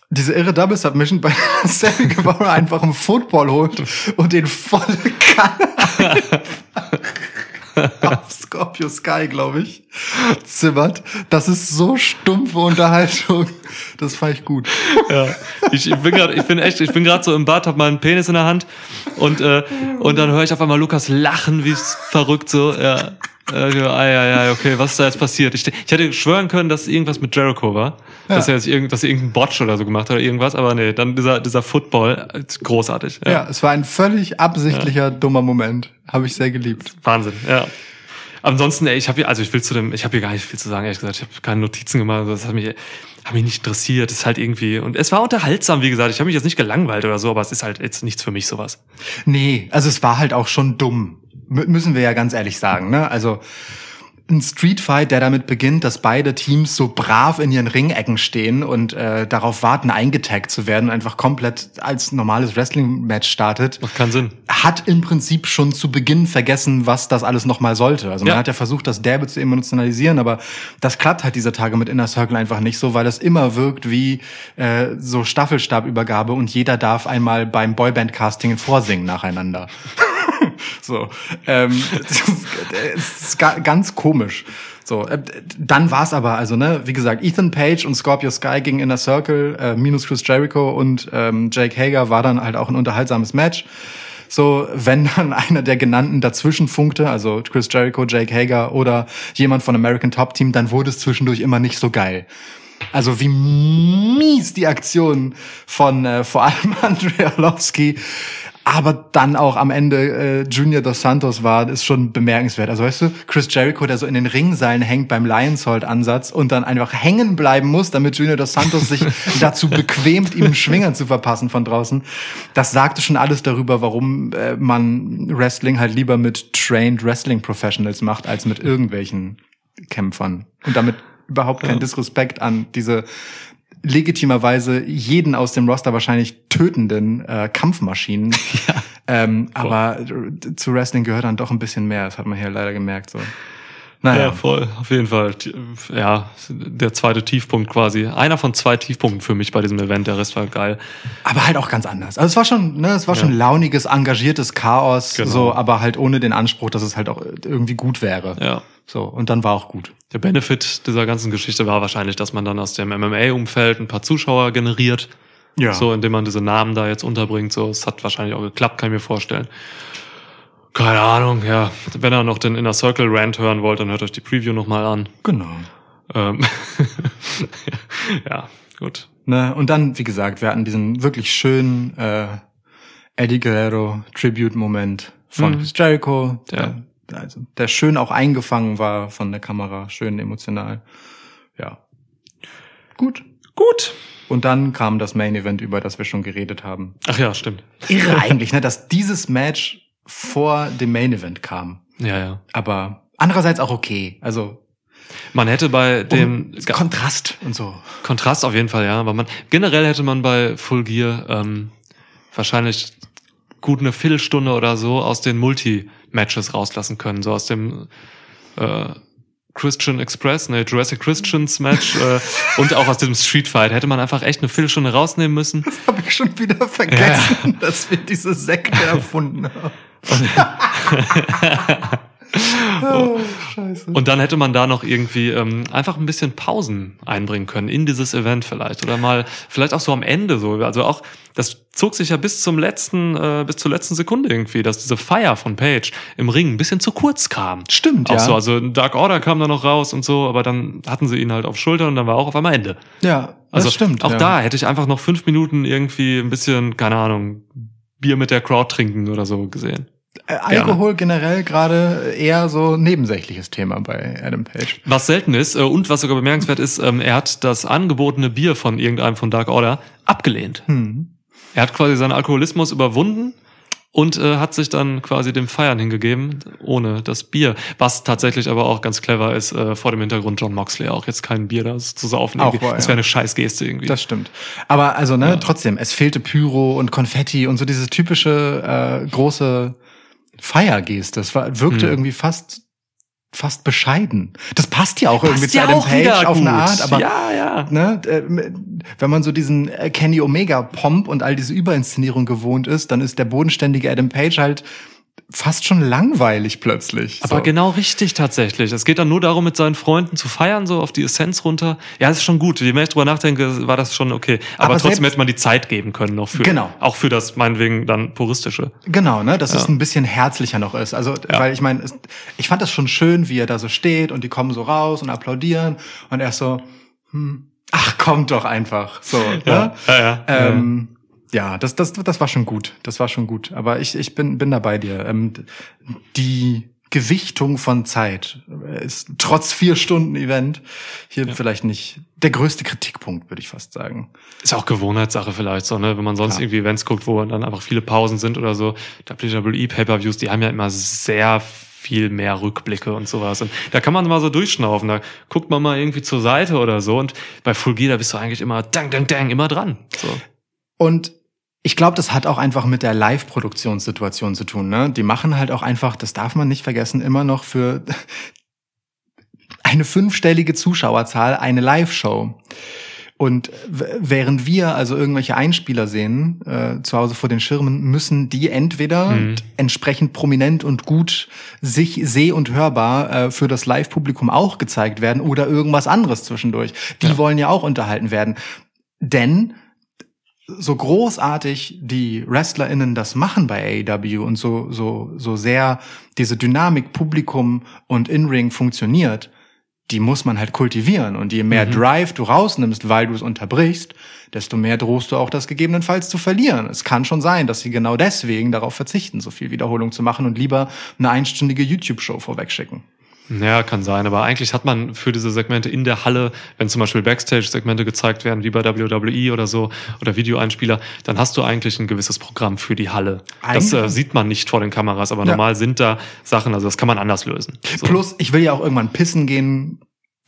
diese irre Double Submission, bei Sammy Guevara einfach einen Football holt und den volle Kanne [laughs] auf Scorpio Sky, glaube ich, zimmert. Das ist so stumpfe Unterhaltung. Das fand ich gut. ja. Ich, ich bin gerade, ich bin echt, ich bin gerade so im Bad, hab meinen Penis in der Hand und äh, und dann höre ich auf einmal Lukas lachen, wie es verrückt so. Ja. Äh, ja, ah, ja, ja, okay, was ist da jetzt passiert? Ich, ich hätte schwören können, dass irgendwas mit Jericho war. Dass er jetzt irgend, dass er irgendeinen Botch oder so gemacht hat oder irgendwas, aber nee, dann dieser, dieser Football, großartig. Ja. Ja, es war ein völlig absichtlicher, dummer Moment. Habe ich sehr geliebt. Wahnsinn, ja. Ansonsten, ey, ich habe hier, also ich will zu dem, ich habe hier gar nicht viel zu sagen, ehrlich gesagt, ich habe keine Notizen gemacht, das hat mich, hat mich nicht interessiert, das ist halt irgendwie, und es war unterhaltsam, wie gesagt, ich habe mich jetzt nicht gelangweilt oder so, aber es ist halt jetzt nichts für mich sowas. Nee, also es war halt auch schon dumm. M müssen wir ja ganz ehrlich sagen, ne? Also ein Streetfight, der damit beginnt, dass beide Teams so brav in ihren Ringecken stehen und äh, darauf warten, eingetaggt zu werden und einfach komplett als normales Wrestling-Match startet, Macht keinen Sinn. hat im Prinzip schon zu Beginn vergessen, was das alles nochmal sollte. Also man Ja. hat ja versucht, das Derbe zu emotionalisieren, aber das klappt halt dieser Tage mit Inner Circle einfach nicht so, weil es immer wirkt wie äh, so Staffelstabübergabe und jeder darf einmal beim Boyband-Casting vorsingen nacheinander. So, ähm, [laughs] ist, ganz komisch. So, äh, dann war's aber, also ne, wie gesagt, Ethan Page und Scorpio Sky gingen in der Circle, äh, minus Chris Jericho und ähm, Jake Hager war dann halt auch ein unterhaltsames Match. So, wenn dann [laughs] einer der genannten dazwischen funkte, also Chris Jericho, Jake Hager oder jemand von American Top Team, dann wurde es zwischendurch immer nicht so geil. Also wie mies die Aktion von äh, vor allem [laughs] Andrei Arlovski, aber dann auch am Ende äh, Junior dos Santos war, ist schon bemerkenswert. Also weißt du, Chris Jericho, der so in den Ringseilen hängt beim Lionshold-Ansatz und dann einfach hängen bleiben muss, damit Junior dos Santos sich [laughs] dazu bequemt, ihm einen Schwinger zu verpassen von draußen. Das sagte schon alles darüber, warum äh, man Wrestling halt lieber mit trained Wrestling Professionals macht, als mit irgendwelchen Kämpfern. Und damit überhaupt kein Disrespekt an diese legitimerweise jeden aus dem Roster wahrscheinlich tötenden äh, Kampfmaschinen. [laughs] Ähm, aber zu Wrestling gehört dann doch ein bisschen mehr. Das hat man hier leider gemerkt. So. Naja, Ja, voll, auf jeden Fall. Ja, der zweite Tiefpunkt quasi. Einer von zwei Tiefpunkten für mich bei diesem Event. Der Rest war geil. aber halt auch ganz anders. Also es war schon, ne, es war schon Ja. launiges, engagiertes Chaos, Genau. so, aber halt ohne den Anspruch, dass es halt auch irgendwie gut wäre. Ja. So und dann war auch gut. Der Benefit dieser ganzen Geschichte war wahrscheinlich, dass man dann aus dem MMA-Umfeld ein paar Zuschauer generiert. Ja. So, indem man diese Namen da jetzt unterbringt. So, es hat wahrscheinlich auch geklappt, kann ich mir vorstellen. Keine Ahnung, ja. Wenn ihr noch den Inner Circle Rant hören wollt, dann hört euch die Preview nochmal an. Genau. Ähm [laughs] ja, gut. Ne? Und dann, wie gesagt, wir hatten diesen wirklich schönen äh, Eddie Guerrero Tribute-Moment von Mhm. Chris Jericho, Ja. der, also, der schön auch eingefangen war von der Kamera, schön emotional. Ja. Gut. Gut. Und dann kam das Main Event, über das wir schon geredet haben. Ach ja, stimmt. Irre eigentlich, ne, dass dieses Match vor dem Main Event kam. Ja, ja. Aber andererseits auch okay. Also Man hätte bei dem um, Kontrast und so. Kontrast auf jeden Fall, ja. Aber man generell hätte man bei Full Gear ähm, wahrscheinlich gut eine Viertelstunde oder so aus den Multi-Matches rauslassen können. So aus dem äh, Christian Express, ne, Jurassic Christians Match äh, [laughs] und auch aus dem Street Fight hätte man einfach echt eine Viertelstunde rausnehmen müssen. Habe ich schon wieder vergessen, dass wir diese Sekte [laughs] erfunden haben. Oh, scheiße. Und dann hätte man da noch irgendwie ähm, einfach ein bisschen Pausen einbringen können in dieses Event vielleicht oder mal vielleicht auch so am Ende so. Also auch das zog sich ja bis zum letzten, äh, bis zur letzten Sekunde irgendwie, dass diese Feier von Page im Ring ein bisschen zu kurz kam. Stimmt, Auch ja. so, also Dark Order kam da noch raus und so, aber dann hatten sie ihn halt auf Schultern und dann war auch auf einmal Ende. ja, Also das stimmt. auch ja. da hätte ich einfach noch fünf Minuten irgendwie ein bisschen, keine Ahnung, Bier mit der Crowd trinken oder so gesehen. Äh, Alkohol generell gerade eher so nebensächliches Thema bei Adam Page. Was selten ist äh, und was sogar bemerkenswert ist, ähm, er hat das angebotene Bier von irgendeinem von Dark Order abgelehnt. Hm. Er hat quasi seinen Alkoholismus überwunden und äh, hat sich dann quasi dem Feiern hingegeben, ohne das Bier. Was tatsächlich aber auch ganz clever ist, äh, vor dem Hintergrund John Moxley auch jetzt kein Bier da zu saufen. Auch wahr, das ja. wäre eine scheiß Geste irgendwie. Das stimmt. Aber also, ne, trotzdem, es fehlte Pyro und Konfetti und so diese typische äh, große Feiergeste. Es war, wirkte Hm. irgendwie fast fast bescheiden. Das passt ja auch Passt irgendwie zu ja auch Page auf eine. Art, aber ja, ja. ne, äh, wenn man so diesen äh, Kenny Omega Pomp und all diese Überinszenierung gewohnt ist, dann ist der bodenständige Adam Page halt fast schon langweilig plötzlich. Aber so. genau richtig tatsächlich. Es geht dann nur darum, mit seinen Freunden zu feiern, so auf die Essenz runter. Ja, ist schon gut. Je mehr ich drüber nachdenke, war das schon okay. Aber, Aber trotzdem hätte man die Zeit geben können noch für, Genau. auch für das meinetwegen dann puristische. Genau, ne, dass es Ja. ein bisschen herzlicher noch ist. Also, Ja. weil ich meine, es- ich fand das schon schön, wie er da so steht und die kommen so raus und applaudieren und er ist so, hm, ach, kommt doch einfach. So, Ja, ne? ja, ja. Ähm, ja, das, das, das war schon gut. Das war schon gut. Aber ich, ich bin, bin da bei dir. Ähm, die Gewichtung von Zeit ist trotz vier Stunden Event hier vielleicht nicht der größte Kritikpunkt, würde ich fast sagen. Ist auch Gewohnheitssache vielleicht so, ne? Wenn man sonst Klar. irgendwie Events guckt, wo dann einfach viele Pausen sind oder so. WWE Pay-Per-Views, die haben ja immer sehr viel mehr Rückblicke und sowas. Und da kann man mal so durchschnaufen. Da guckt man mal irgendwie zur Seite oder so. Und bei Full Gear, da bist du eigentlich immer dang, dang, dang, immer dran. So. Und ich glaube, das hat auch einfach mit der Live-Produktionssituation zu tun. Ne? Die machen halt auch einfach, das darf man nicht vergessen, immer noch für [laughs] eine fünfstellige Zuschauerzahl eine Live-Show. Und während wir also irgendwelche Einspieler sehen, äh, zu Hause vor den Schirmen, müssen die entweder Mhm. entsprechend prominent und gut sich seh- und hörbar äh, für das Live-Publikum auch gezeigt werden oder irgendwas anderes zwischendurch. Die Ja. wollen ja auch unterhalten werden. Denn so großartig die WrestlerInnen das machen bei AEW und so, so, so sehr diese Dynamik, Publikum und In-Ring funktioniert, die muss man halt kultivieren. Und je mehr Mhm. Drive du rausnimmst, weil du es unterbrichst, desto mehr drohst du auch das gegebenenfalls zu verlieren. Es kann schon sein, dass sie genau deswegen darauf verzichten, so viel Wiederholung zu machen und lieber eine einstündige YouTube-Show vorwegschicken. Ja, kann sein. Aber eigentlich hat man für diese Segmente in der Halle, wenn zum Beispiel Backstage-Segmente gezeigt werden, wie bei WWE oder so, oder Videoeinspieler, dann hast du eigentlich ein gewisses Programm für die Halle. Das äh, Eigentlich- sieht man nicht vor den Kameras, aber Ja. normal sind da Sachen, also das kann man anders lösen. So. Plus, ich will ja auch irgendwann pissen gehen,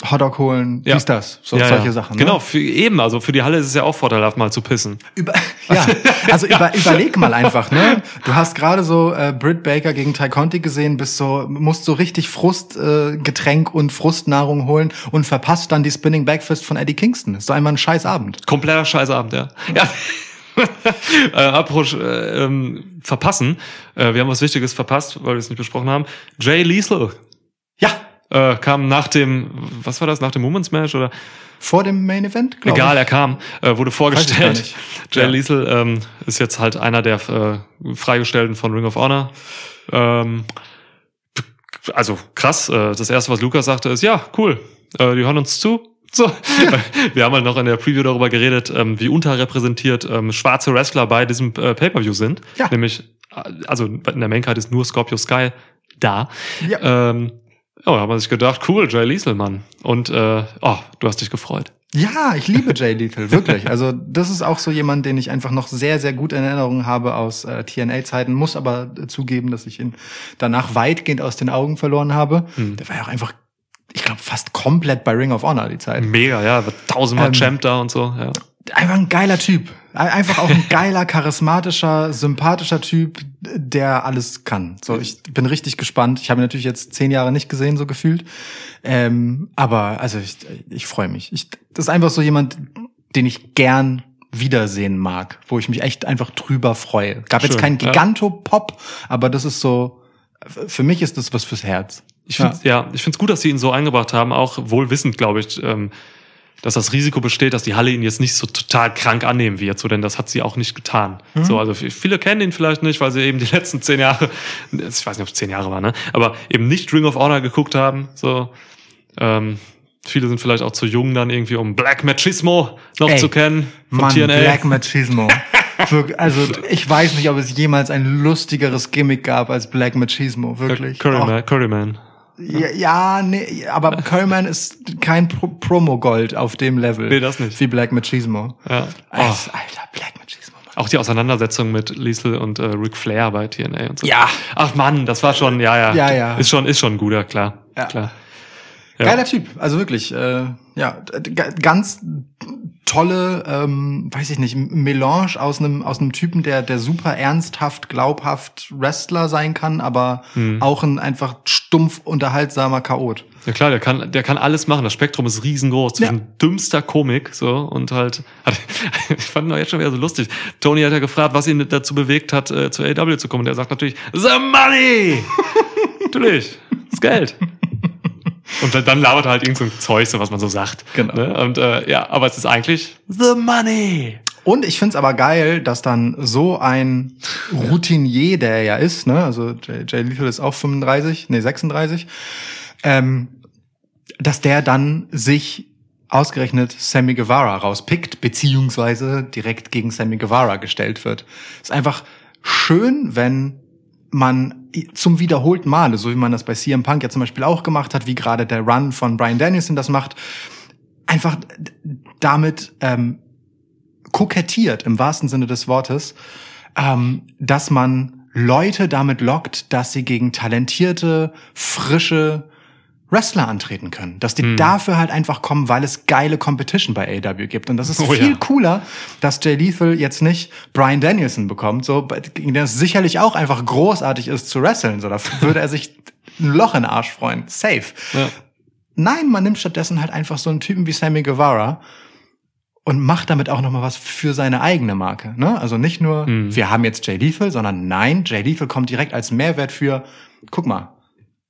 Hotdog holen, Ja. dies, das, so, Ja, solche ja. Sachen. Ne? Genau, für, eben. Also für die Halle ist es ja auch vorteilhaft, mal zu pissen. Über, [laughs] ja, also über, überleg mal einfach, ne? Du hast gerade so äh, Britt Baker gegen Ty Conti gesehen, bist so, musst so richtig Frustgetränk äh, und Frustnahrung holen und verpasst dann die Spinning Backfist von Eddie Kingston. Ist doch einmal ein scheiß Abend. Kompletter Scheißabend, ja. ja. [laughs] äh, apropos äh, ähm, verpassen. Äh, wir haben was Wichtiges verpasst, weil wir es nicht besprochen haben. Jay Liesel Ja, äh, kam nach dem, was war das, nach dem Women's Match oder? vor dem Main Event, glaube Egal, ich. er kam, äh, wurde vorgestellt. [laughs] Jay Ja. Liesel ähm, ist jetzt halt einer der äh, Freigestellten von Ring of Honor. Ähm, also krass. Äh, das erste, was Lukas sagte, ist ja cool. Äh, die hören uns zu. [laughs] So, [laughs] wir haben halt noch in der Preview darüber geredet, ähm, wie unterrepräsentiert ähm, schwarze Wrestler bei diesem äh, Pay-per-View sind. Ja. Nämlich, äh, also in der Maincard ist nur Scorpio Sky da. Ja. Ähm, ja, da hat man sich gedacht, cool, Jay Liesel, Mann. Und äh, oh, du hast dich gefreut. Ja, ich liebe Jay Lethal, [laughs] wirklich. Also das ist auch so jemand, den ich einfach noch sehr, sehr gut in Erinnerung habe aus äh, TNA-Zeiten, muss aber äh, zugeben, dass ich ihn danach weitgehend aus den Augen verloren habe. Hm. Der war ja auch einfach, ich glaube, fast komplett bei Ring of Honor die Zeit. Mega, ja, wird tausendmal Ähm, Champ da und so. Ja. Einfach ein geiler Typ. Ein- Einfach auch ein [laughs] geiler, charismatischer, sympathischer Typ, der alles kann. So, ich bin richtig gespannt. Ich habe ihn natürlich jetzt zehn Jahre nicht gesehen, so gefühlt. Ähm, aber also ich, ich freue mich. Ich, das ist einfach so jemand, den ich gern wiedersehen mag, wo ich mich echt einfach drüber freue. Gab jetzt Schön, keinen ja. Gigantopop, aber das ist so, für mich ist das was fürs Herz. Ich finde ja. ich finde es gut, dass sie ihn so eingebracht haben, auch wohl wissend, glaube ich, ähm, dass das Risiko besteht, dass die Halle ihn jetzt nicht so total krank annehmen wird, so denn das hat sie auch nicht getan. Mhm. So, also viele kennen ihn vielleicht nicht, weil sie eben die [laughs] letzten zehn Jahre, ich weiß nicht, ob es zehn Jahre war, ne, aber eben nicht Ring of Honor geguckt haben. So, ähm, viele sind vielleicht auch zu jung dann irgendwie, um Black Machismo noch Ey, zu kennen von Mann, TNA. Black Machismo. [laughs] Wirklich, also ich weiß nicht, ob es jemals ein lustigeres Gimmick gab als Black Machismo, wirklich. Curryman, Curryman. Ja, ja nee, aber Curryman ist kein Pro Promo-Gold auf dem Level. Nee, das nicht. Wie Black Machismo. Ja. Oh. Alter, Black Machismo. Auch die Auseinandersetzung mit Liesel und äh, Ric Flair bei TNA und so. Ja. Ach Mann, das war schon, ja, ja. Ja, ja. Ist schon, ist schon ein guter, klar. Ja. klar. Ja. Geiler Typ, also wirklich, äh, ja, ganz tolle, ähm, weiß ich nicht, Melange aus einem aus einem Typen, der der super ernsthaft, glaubhaft Wrestler sein kann, aber Hm. auch ein einfach stumpf unterhaltsamer Chaot. Ja klar, der kann, der kann alles machen. Das Spektrum ist riesengroß. Zwischen Ja. dümmster Komik so und halt. [laughs] Hat, ich fand ihn jetzt schon wieder so lustig. Tony hat ja gefragt, was ihn dazu bewegt hat, äh, zu AW zu kommen. Und er sagt natürlich, The Money! [laughs] natürlich, das Geld. Und dann- labert er halt irgend so ein Zeug, so was man so sagt. Genau. Ne? Und äh, ja, aber es ist eigentlich The Money. Und ich find's aber geil, dass dann so ein Routinier, der er ja ist, ne, also Jay, Jay Lethal ist auch 35, nee 36, ähm, dass der dann sich ausgerechnet Sammy Guevara rauspickt, beziehungsweise direkt gegen Sammy Guevara gestellt wird. Ist einfach schön, wenn man zum wiederholten Male, so wie man das bei CM Punk ja zum Beispiel auch gemacht hat, wie gerade der Run von Brian Danielson das macht, einfach damit ähm, kokettiert im wahrsten Sinne des Wortes, ähm, dass man Leute damit lockt, dass sie gegen talentierte, frische Wrestler antreten können. Dass die Hm. dafür halt einfach kommen, weil es geile Competition bei AW gibt. Und das ist Oh viel ja. cooler, dass Jay Lethal jetzt nicht Brian Danielson bekommt, so, gegen den es sicherlich auch einfach großartig ist zu wresteln. So, da [laughs] würde er sich ein Loch in den Arsch freuen. Safe. Ja. Nein, man nimmt stattdessen halt einfach so einen Typen wie Sammy Guevara und macht damit auch nochmal was für seine eigene Marke. Ne? Also nicht nur, Mhm. wir haben jetzt Jay Lethal, sondern nein, Jay Lethal kommt direkt als Mehrwert für, guck mal,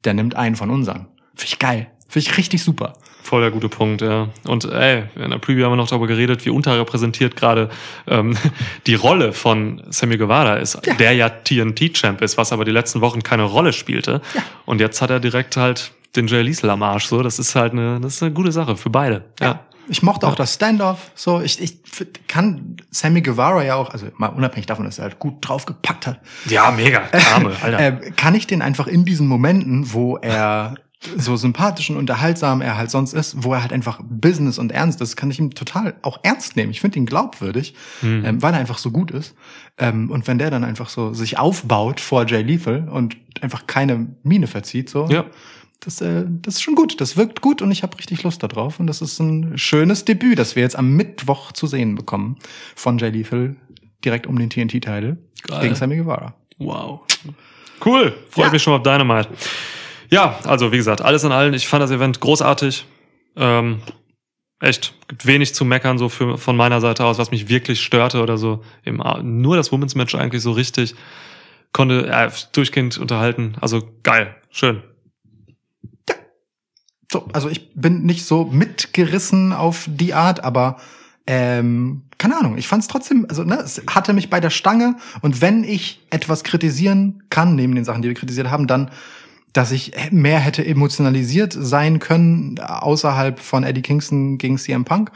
der nimmt einen von unseren. Finde ich geil. Finde ich richtig super. Voll der gute Punkt, ja. Und ey, in der Preview haben wir noch darüber geredet, wie unterrepräsentiert gerade ähm, [laughs] die Rolle von Sammy Guevara ist, der ja TNT-Champ ist, was aber die letzten Wochen keine Rolle spielte. Und jetzt hat er direkt halt den Jay Liesel am Arsch. So, das ist halt eine, das ist eine gute Sache für beide. Ja. Ich mochte auch das Standoff. So, ich, ich kann Sammy Guevara ja auch, also mal unabhängig davon, dass er halt gut draufgepackt hat, Ja, mega. Arme, [laughs] Alter. äh, kann ich den einfach in diesen Momenten, wo er so sympathisch und unterhaltsam er halt sonst ist, wo er halt einfach Business und ernst ist, kann ich ihn total auch ernst nehmen. Ich finde ihn glaubwürdig, Mhm. ähm, weil er einfach so gut ist. Ähm, und wenn der dann einfach so sich aufbaut vor Jay Lethal und einfach keine Miene verzieht, so, Ja. das, äh, das ist schon gut. Das wirkt gut und ich habe richtig Lust darauf. Und das ist ein schönes Debüt, das wir jetzt am Mittwoch zu sehen bekommen von Jay Lethal direkt um den TNT-Titel gegen Sammy Guevara. Wow. Cool. Freue Ja. mich schon auf Dynamite. Ja, also wie gesagt, alles in allem, ich fand das Event großartig. Ähm, echt, gibt wenig zu meckern, so für, von meiner Seite aus, was mich wirklich störte oder so. Im, nur das Women's Match eigentlich so richtig konnte äh, durchgehend unterhalten. Also geil, schön. So, also ich bin nicht so mitgerissen auf die Art, aber ähm, keine Ahnung, ich fand es trotzdem, also ne, es hatte mich bei der Stange und wenn ich etwas kritisieren kann, neben den Sachen, die wir kritisiert haben, dann, dass ich mehr hätte emotionalisiert sein können außerhalb von Eddie Kingston gegen CM Punk.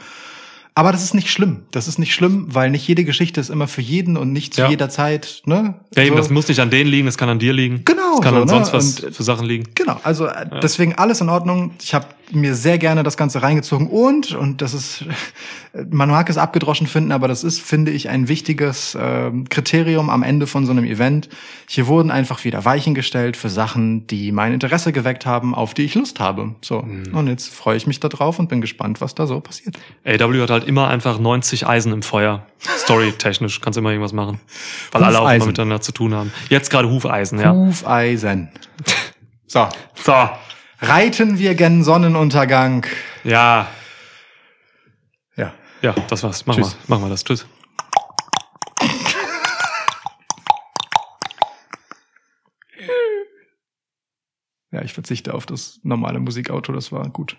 Aber das ist nicht schlimm. Das ist nicht schlimm, weil nicht jede Geschichte ist immer für jeden und nicht zu Ja. jeder Zeit. Ne? Ja, eben, So. das muss nicht an denen liegen, das kann an dir liegen. Genau, Das kann so, an ne? sonst was Und- für Sachen liegen. Genau, also äh, deswegen alles in Ordnung. Ich habe mir sehr gerne das Ganze reingezogen und, und das ist, [laughs] man mag es abgedroschen finden, aber das ist, finde ich, ein wichtiges ähm, Kriterium am Ende von so einem Event. Hier wurden einfach wieder Weichen gestellt für Sachen, die mein Interesse geweckt haben, auf die ich Lust habe. So, und jetzt freue ich mich da drauf und bin gespannt, was da so passiert. AW hat halt immer einfach 90 Eisen im Feuer. Story-technisch kannst du immer irgendwas machen. Weil alle auch immer miteinander zu tun haben. Jetzt gerade Hufeisen, ja. Hufeisen. So, So, reiten wir gen Sonnenuntergang. ja. Ja. Ja, das war's. Mach Tschüss. mal. Mach mal das. Tschüss. Ja, ich verzichte auf das normale Musikauto, das war gut.